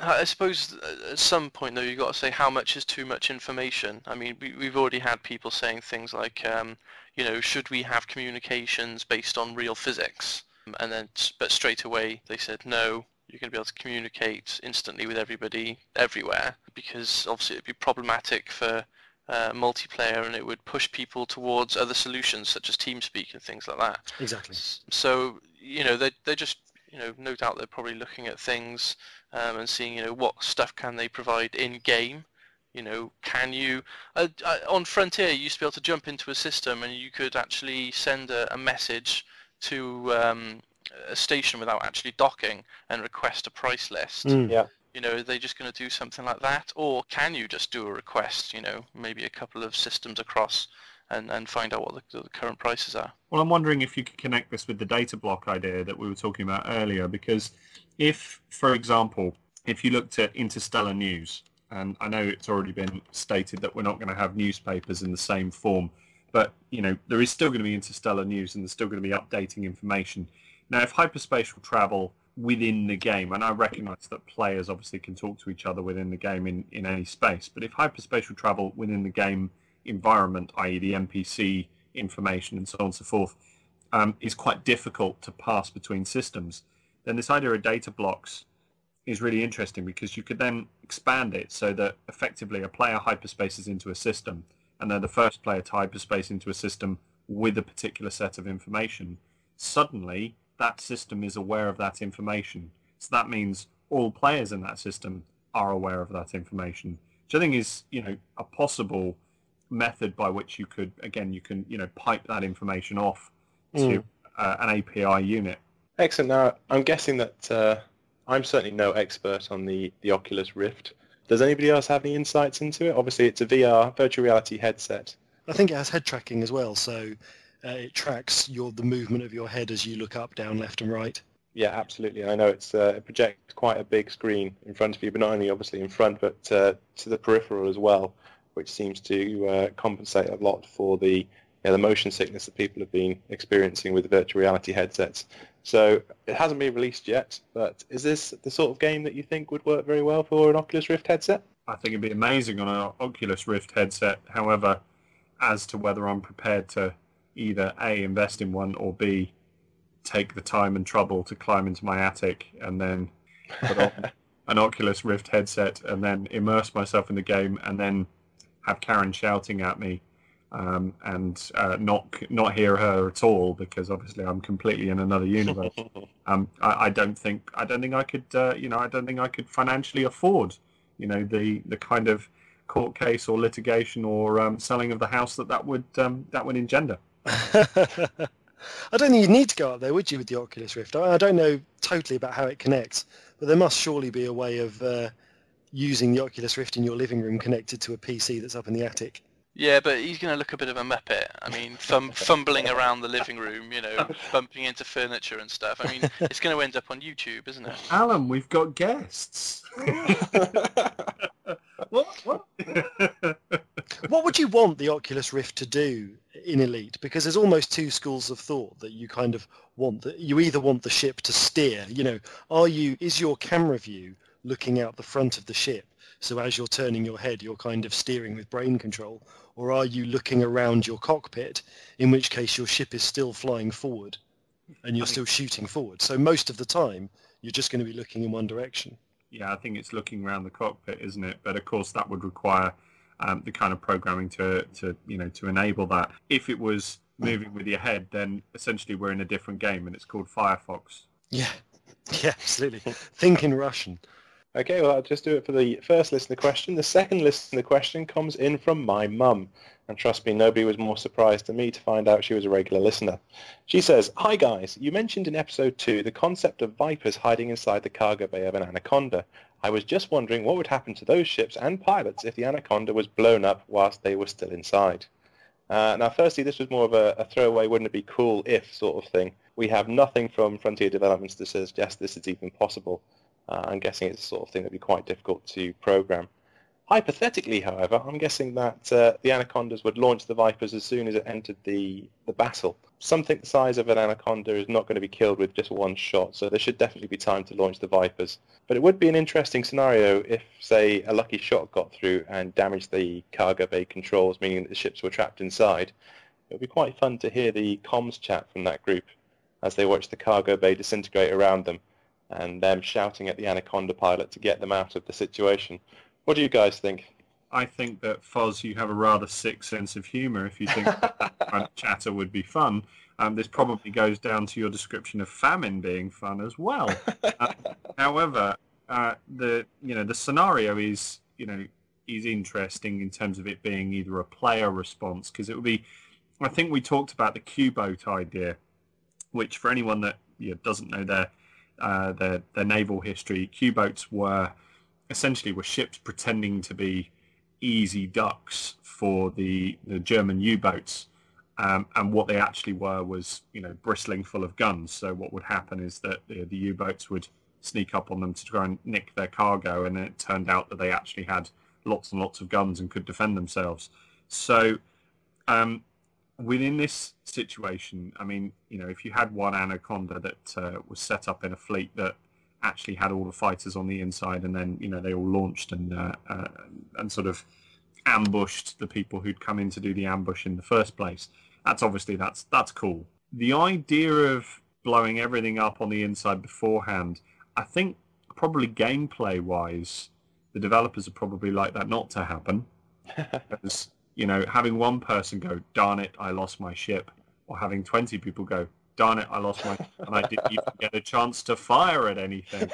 I suppose uh, at some point though you've got to say how much is too much information. I mean, we, we've already had people saying things like, um, you know, should we have communications based on real physics? And then, but straight away they said no you're going to be able to communicate instantly with everybody everywhere because obviously it'd be problematic for uh, multiplayer and it would push people towards other solutions such as TeamSpeak and things like that. Exactly. So, you know, they they just, you know, no doubt they're probably looking at things um, and seeing, you know, what stuff can they provide in-game. You know, can you, uh, uh, on Frontier you used to be able to jump into a system and you could actually send a, a message to um, a station without actually docking and request a price list. Mm. Yeah. You know, are they just going to do something like that? Or can you just do a request, you know, maybe a couple of systems across and, and find out what the, the current prices are? Well, I'm wondering if you could connect this with the data block idea that we were talking about earlier, because if, for example, if you looked at interstellar news, and I know it's already been stated that we're not going to have newspapers in the same form, but you know there is still going to be interstellar news, and there's still going to be updating information. Now, if hyperspatial travel within the game, and I recognise that players obviously can talk to each other within the game in, in any space, but if hyperspatial travel within the game environment, i.e. the NPC information and so on and so forth, um, is quite difficult to pass between systems, then this idea of data blocks is really interesting because you could then expand it so that effectively a player hyperspaces into a system and they're the first player to hyperspace into a system with a particular set of information. Suddenly, that system is aware of that information. So that means all players in that system are aware of that information, which I think is, you know, a possible method by which you could, again, you can, you know, pipe that information off to Mm. uh, an API unit. Excellent. Now, I'm guessing that uh, I'm certainly no expert on the, the Oculus Rift. Does anybody else have any insights into it? Obviously, it's a VR, virtual reality headset. I think it has head tracking as well, so uh, it tracks your the movement of your head as you look up, down, left, and right. Yeah, absolutely. I know it's uh, it projects quite a big screen in front of you, but not only obviously in front, but uh, to the peripheral as well, which seems to uh, compensate a lot for the the motion sickness that people have been experiencing with virtual reality headsets. So it hasn't been released yet, but is this the sort of game that you think would work very well for an Oculus Rift headset? I think it'd be amazing on an Oculus Rift headset. However, as to whether I'm prepared to either A, invest in one, or B, take the time and trouble to climb into my attic and then put on <laughs> an Oculus Rift headset and then immerse myself in the game and then have Karen shouting at me um, and uh, not not hear her at all because obviously I'm completely in another universe. <laughs> um, I, I don't think I don't think I could uh, you know I don't think I could financially afford you know the the kind of court case or litigation or um, selling of the house that that would um, that would engender. <laughs> I don't think you'd need to go up there, would you, with the Oculus Rift? I I don't know totally about how it connects, but there must surely be a way of uh, using the Oculus Rift in your living room connected to a PC that's up in the attic. Yeah, but he's going to look a bit of a muppet. I mean, fum- <laughs> fumbling around the living room, you know, bumping into furniture and stuff. I mean, <laughs> it's going to end up on YouTube, isn't it? Allen, we've got guests. <laughs> what? What? What would you want the Oculus Rift to do in Elite? Because there's almost two schools of thought that you kind of want. That you either want the ship to steer. You know, are you is your camera view looking out the front of the ship? So as you're turning your head, you're kind of steering with brain control, or are you looking around your cockpit? In which case, your ship is still flying forward, and you're still shooting forward. So most of the time, you're just going to be looking in one direction. yeah, I think it's looking around the cockpit, isn't it? But of course, that would require um, the kind of programming to, to, you know, to enable that. If it was moving with your head, then essentially we're in a different game, and it's called Firefox. Yeah, <laughs> yeah, absolutely. Think in Russian. Okay, well, I'll just do it for the first listener question. The second listener question comes in from my mum. And trust me, nobody was more surprised than me to find out she was a regular listener. She says, Hi guys, you mentioned in episode 2 the concept of vipers hiding inside the cargo bay of an anaconda. I was just wondering what would happen to those ships and pilots if the anaconda was blown up whilst they were still inside. Uh, now, firstly, this was more of a, a throwaway, wouldn't it be cool if sort of thing. We have nothing from Frontier Developments to suggest this is even possible. Uh, I'm guessing it's the sort of thing that would be quite difficult to program. Hypothetically, however, I'm guessing that uh, the Anacondas would launch the Vipers as soon as it entered the, the battle. Something the size of an Anaconda is not going to be killed with just one shot, so there should definitely be time to launch the Vipers. But it would be an interesting scenario if, say, a lucky shot got through and damaged the cargo bay controls, meaning that the ships were trapped inside. It would be quite fun to hear the comms chat from that group as they watch the cargo bay disintegrate around them and them shouting at the Anaconda pilot to get them out of the situation. What do you guys think? I think that Foz, you have a rather sick sense of humour if you think that, that kind of chatter would be fun. Um, this probably goes down to your description of famine being fun as well. Uh, <laughs> however, uh, the you know the scenario is you know is interesting in terms of it being either a player response because it would be. I think we talked about the Q-boat idea, which for anyone that you know, doesn't know their uh, their their naval history, Q-boats were essentially were ships pretending to be easy ducks for the, the German U-boats. Um, and what they actually were was, you know, bristling full of guns. So what would happen is that the, the U-boats would sneak up on them to try and nick their cargo, and it turned out that they actually had lots and lots of guns and could defend themselves. So um, within this situation, I mean, you know, if you had one Anaconda that uh, was set up in a fleet that actually had all the fighters on the inside, and then you know they all launched and uh, uh, and sort of ambushed the people who'd come in to do the ambush in the first place. That's obviously that's that's cool. The idea of blowing everything up on the inside beforehand, I think probably gameplay wise, the developers are probably like that not to happen. <laughs> because you know having one person go, darn it, I lost my ship, or having twenty people go, darn it, I lost my, and I didn't even <laughs> get a chance to fire at anything.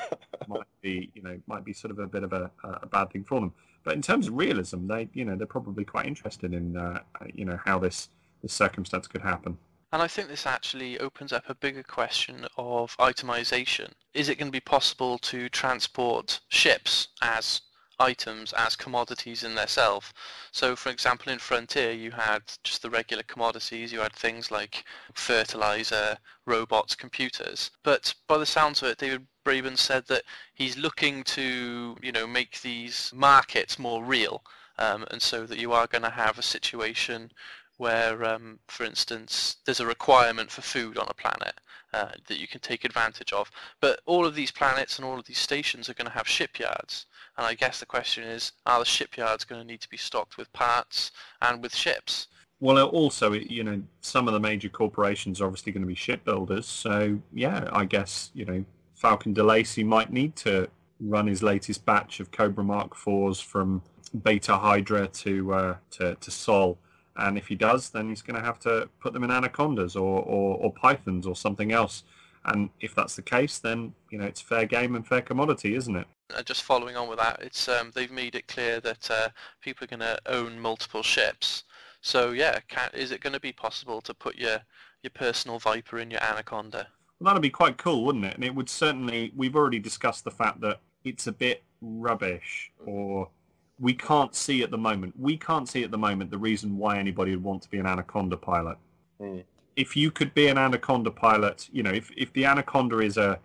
Might be, you know, might be sort of a bit of a, a bad thing for them. But in terms of realism, they, you know, they're probably quite interested in, uh, you know, how this this circumstance could happen. And I think this actually opens up a bigger question of itemization. Is it going to be possible to transport ships as items as commodities in themselves. So for example in Frontier you had just the regular commodities, you had things like fertilizer, robots, computers. But by the sounds of it David Braben said that he's looking to you know make these markets more real um, and so that you are going to have a situation where, um, for instance, there's a requirement for food on a planet uh, that you can take advantage of. But all of these planets and all of these stations are going to have shipyards. And I guess the question is, are the shipyards going to need to be stocked with parts and with ships? Well, also, you know, some of the major corporations are obviously going to be shipbuilders. So, yeah, I guess, you know, Faulcon DeLacy might need to run his latest batch of Cobra Mark IVs from Beta Hydri to uh, to, to Sol and if he does, then he's going to have to put them in anacondas or, or, or, pythons or something else. And if that's the case, then you know it's fair game and fair commodity, isn't it? Uh, just following on with that, it's um, they've made it clear that uh, people are going to own multiple ships. So yeah, can, is it going to be possible to put your your personal Viper in your Anaconda? Well, that'd be quite cool, wouldn't it? And it would certainly. We've already discussed the fact that it's a bit rubbish, or we can't see at the moment. We can't see at the moment the reason why anybody would want to be an Anaconda pilot. Mm. If you could be an Anaconda pilot, you know, if if the Anaconda is a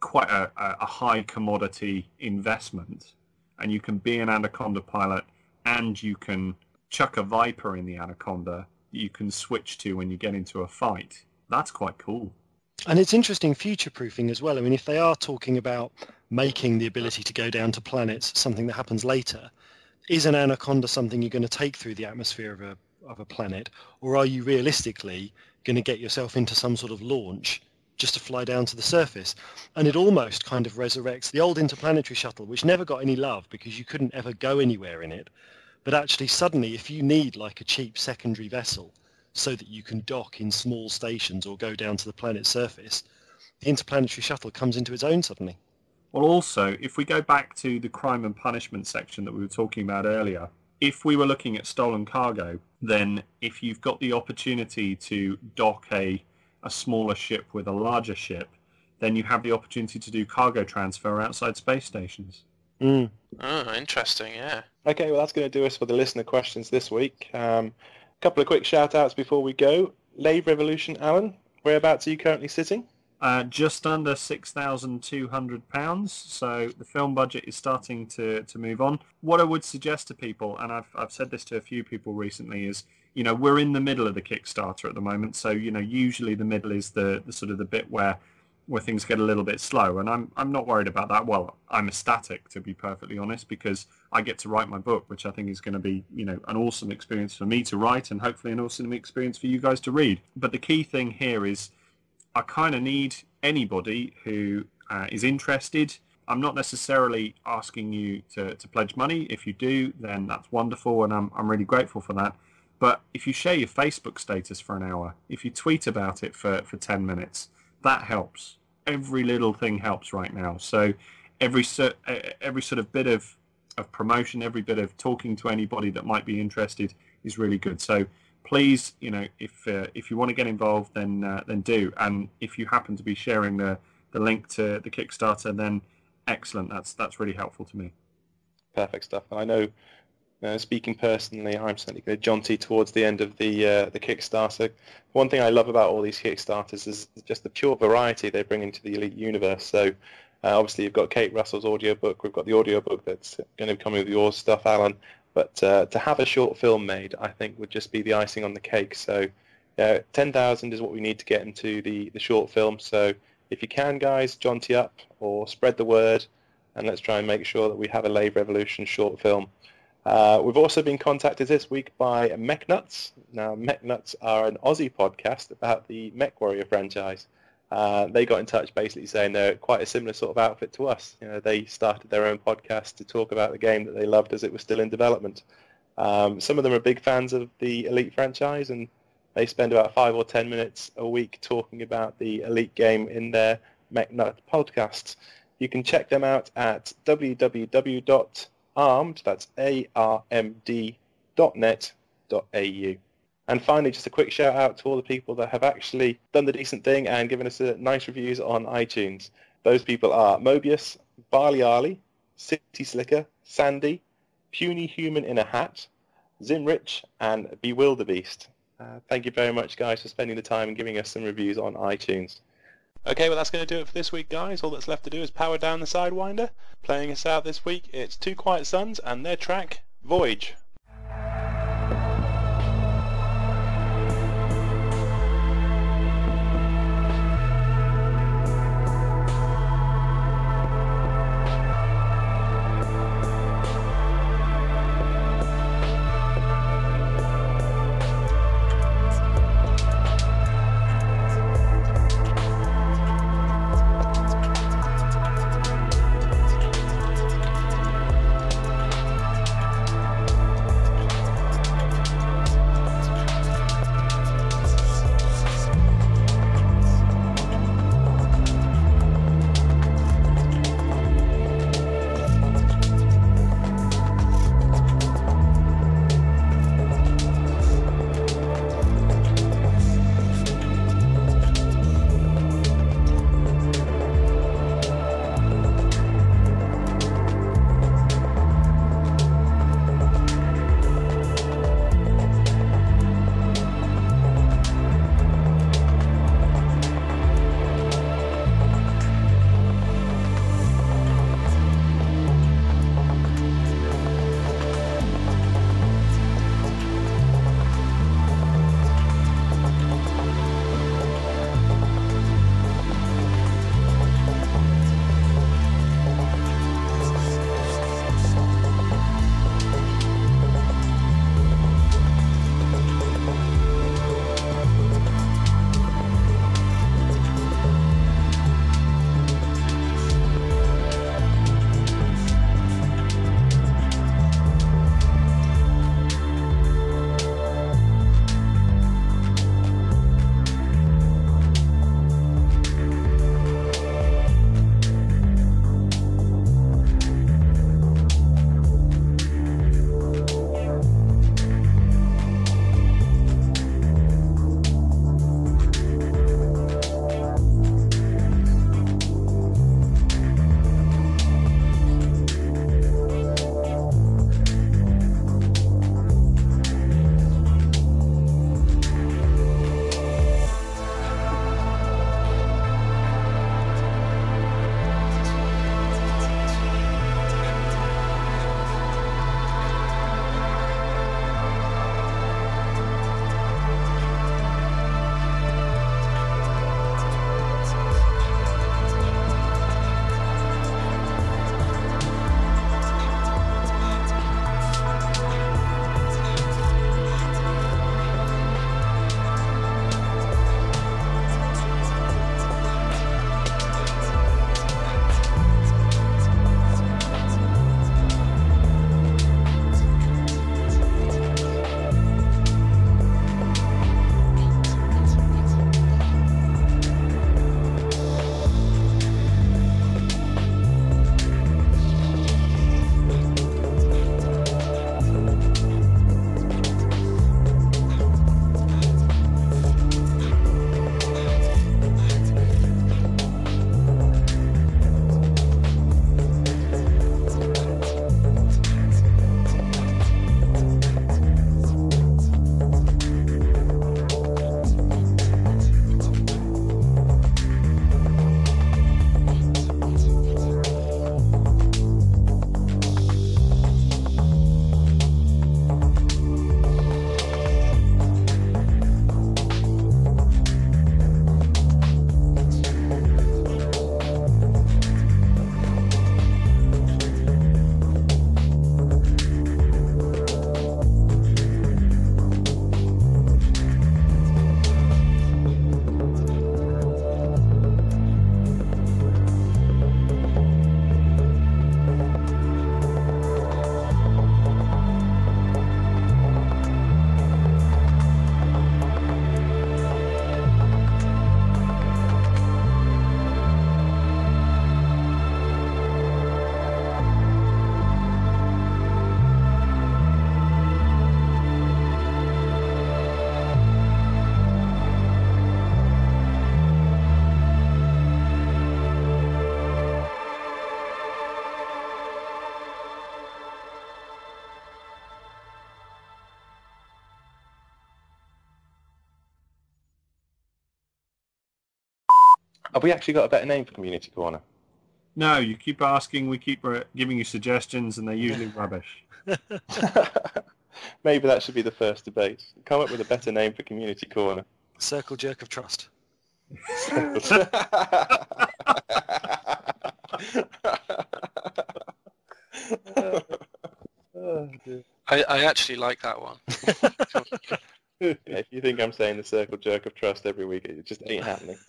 quite a, a high commodity investment, and you can be an Anaconda pilot, and you can chuck a Viper in the Anaconda, that you can switch to when you get into a fight. That's quite cool. And it's interesting future proofing as well. I mean, if they are talking about making the ability to go down to planets something that happens later, is an anaconda something you're going to take through the atmosphere of a of a planet, or are you realistically going to get yourself into some sort of launch just to fly down to the surface? And it almost kind of resurrects the old interplanetary shuttle, which never got any love because you couldn't ever go anywhere in it. But actually, suddenly, if you need like a cheap secondary vessel so that you can dock in small stations or go down to the planet's surface, the interplanetary shuttle comes into its own suddenly. Well, also, if we go back to the crime and punishment section that we were talking about earlier, if we were looking at stolen cargo, then if you've got the opportunity to dock a, a smaller ship with a larger ship, then you have the opportunity to do cargo transfer outside space stations. Mm. Oh, interesting. Yeah. Okay, well that's going to do us for the listener questions this week. Um, a couple of quick shout outs before we go. Lave Revolution, Allen, whereabouts are you currently sitting? Uh, just under six thousand two hundred pounds. So the film budget is starting to, to move on. What I would suggest to people, and I've I've said this to a few people recently, is you know we're in the middle of the Kickstarter at the moment. So you know usually the middle is the, the sort of the bit where where things get a little bit slow, and I'm I'm not worried about that. Well, I'm ecstatic to be perfectly honest because I get to write my book, which I think is going to be you know an awesome experience for me to write, and hopefully an awesome experience for you guys to read. But the key thing here is I kind of need anybody who uh, is interested. I'm not necessarily asking you to, to pledge money. If you do, then that's wonderful, and I'm, I'm really grateful for that. But if you share your Facebook status for an hour, if you tweet about it for, for 10 minutes, that helps. Every little thing helps right now. So every, every sort of bit of, of promotion, every bit of talking to anybody that might be interested is really good. So please, you know, if uh, if you want to get involved, then uh, then do. And if you happen to be sharing the the link to the Kickstarter, then excellent. That's that's really helpful to me. Perfect stuff. And I know, uh, speaking personally, I'm certainly going to jaunty towards the end of the uh, the Kickstarter. One thing I love about all these Kickstarters is just the pure variety they bring into the Elite universe. So. Uh, obviously, you've got Kate Russell's audiobook. We've got the audiobook that's going to be coming with your stuff, Allen. But uh, to have a short film made, I think would just be the icing on the cake. So uh, 10,000 is what we need to get into the, the short film. So if you can, guys, jaunty up or spread the word, and let's try and make sure that we have a Lave Revolution short film. Uh, we've also been contacted this week by MechNuts. Now, MechNuts are an Aussie podcast about the MechWarrior franchise. Uh, they got in touch basically saying they're quite a similar sort of outfit to us. You know, they started their own podcast to talk about the game that they loved as it was still in development. Um, some of them are big fans of the Elite franchise, and they spend about five or ten minutes a week talking about the Elite game in their MechNut podcast. You can check them out at www.armed, that's A-R-M-D, dot net, dot au. And finally, just a quick shout out to all the people that have actually done the decent thing and given us nice reviews on iTunes. Those people are Mobius, Barley Arley, City Slicker, Sandy, Puny Human in a Hat, Zimrich, and Bewilderbeast. Uh, thank you very much, guys, for spending the time and giving us some reviews on iTunes. Okay, well that's going to do it for this week, guys. All that's left to do is power down the Sidewinder. Playing us out this week, it's Two Quiet Sons and their track, Voyage. Have we actually got a better name for Community Corner? No, you keep asking, we keep uh, giving you suggestions, and they're usually rubbish. <laughs> <laughs> Maybe that should be the first debate. Come up with a better name for Community Corner. Circle jerk of trust. <laughs> I, I actually like that one yeah, <laughs> if you think I'm saying the circle jerk of trust every week, it just ain't happening. <laughs>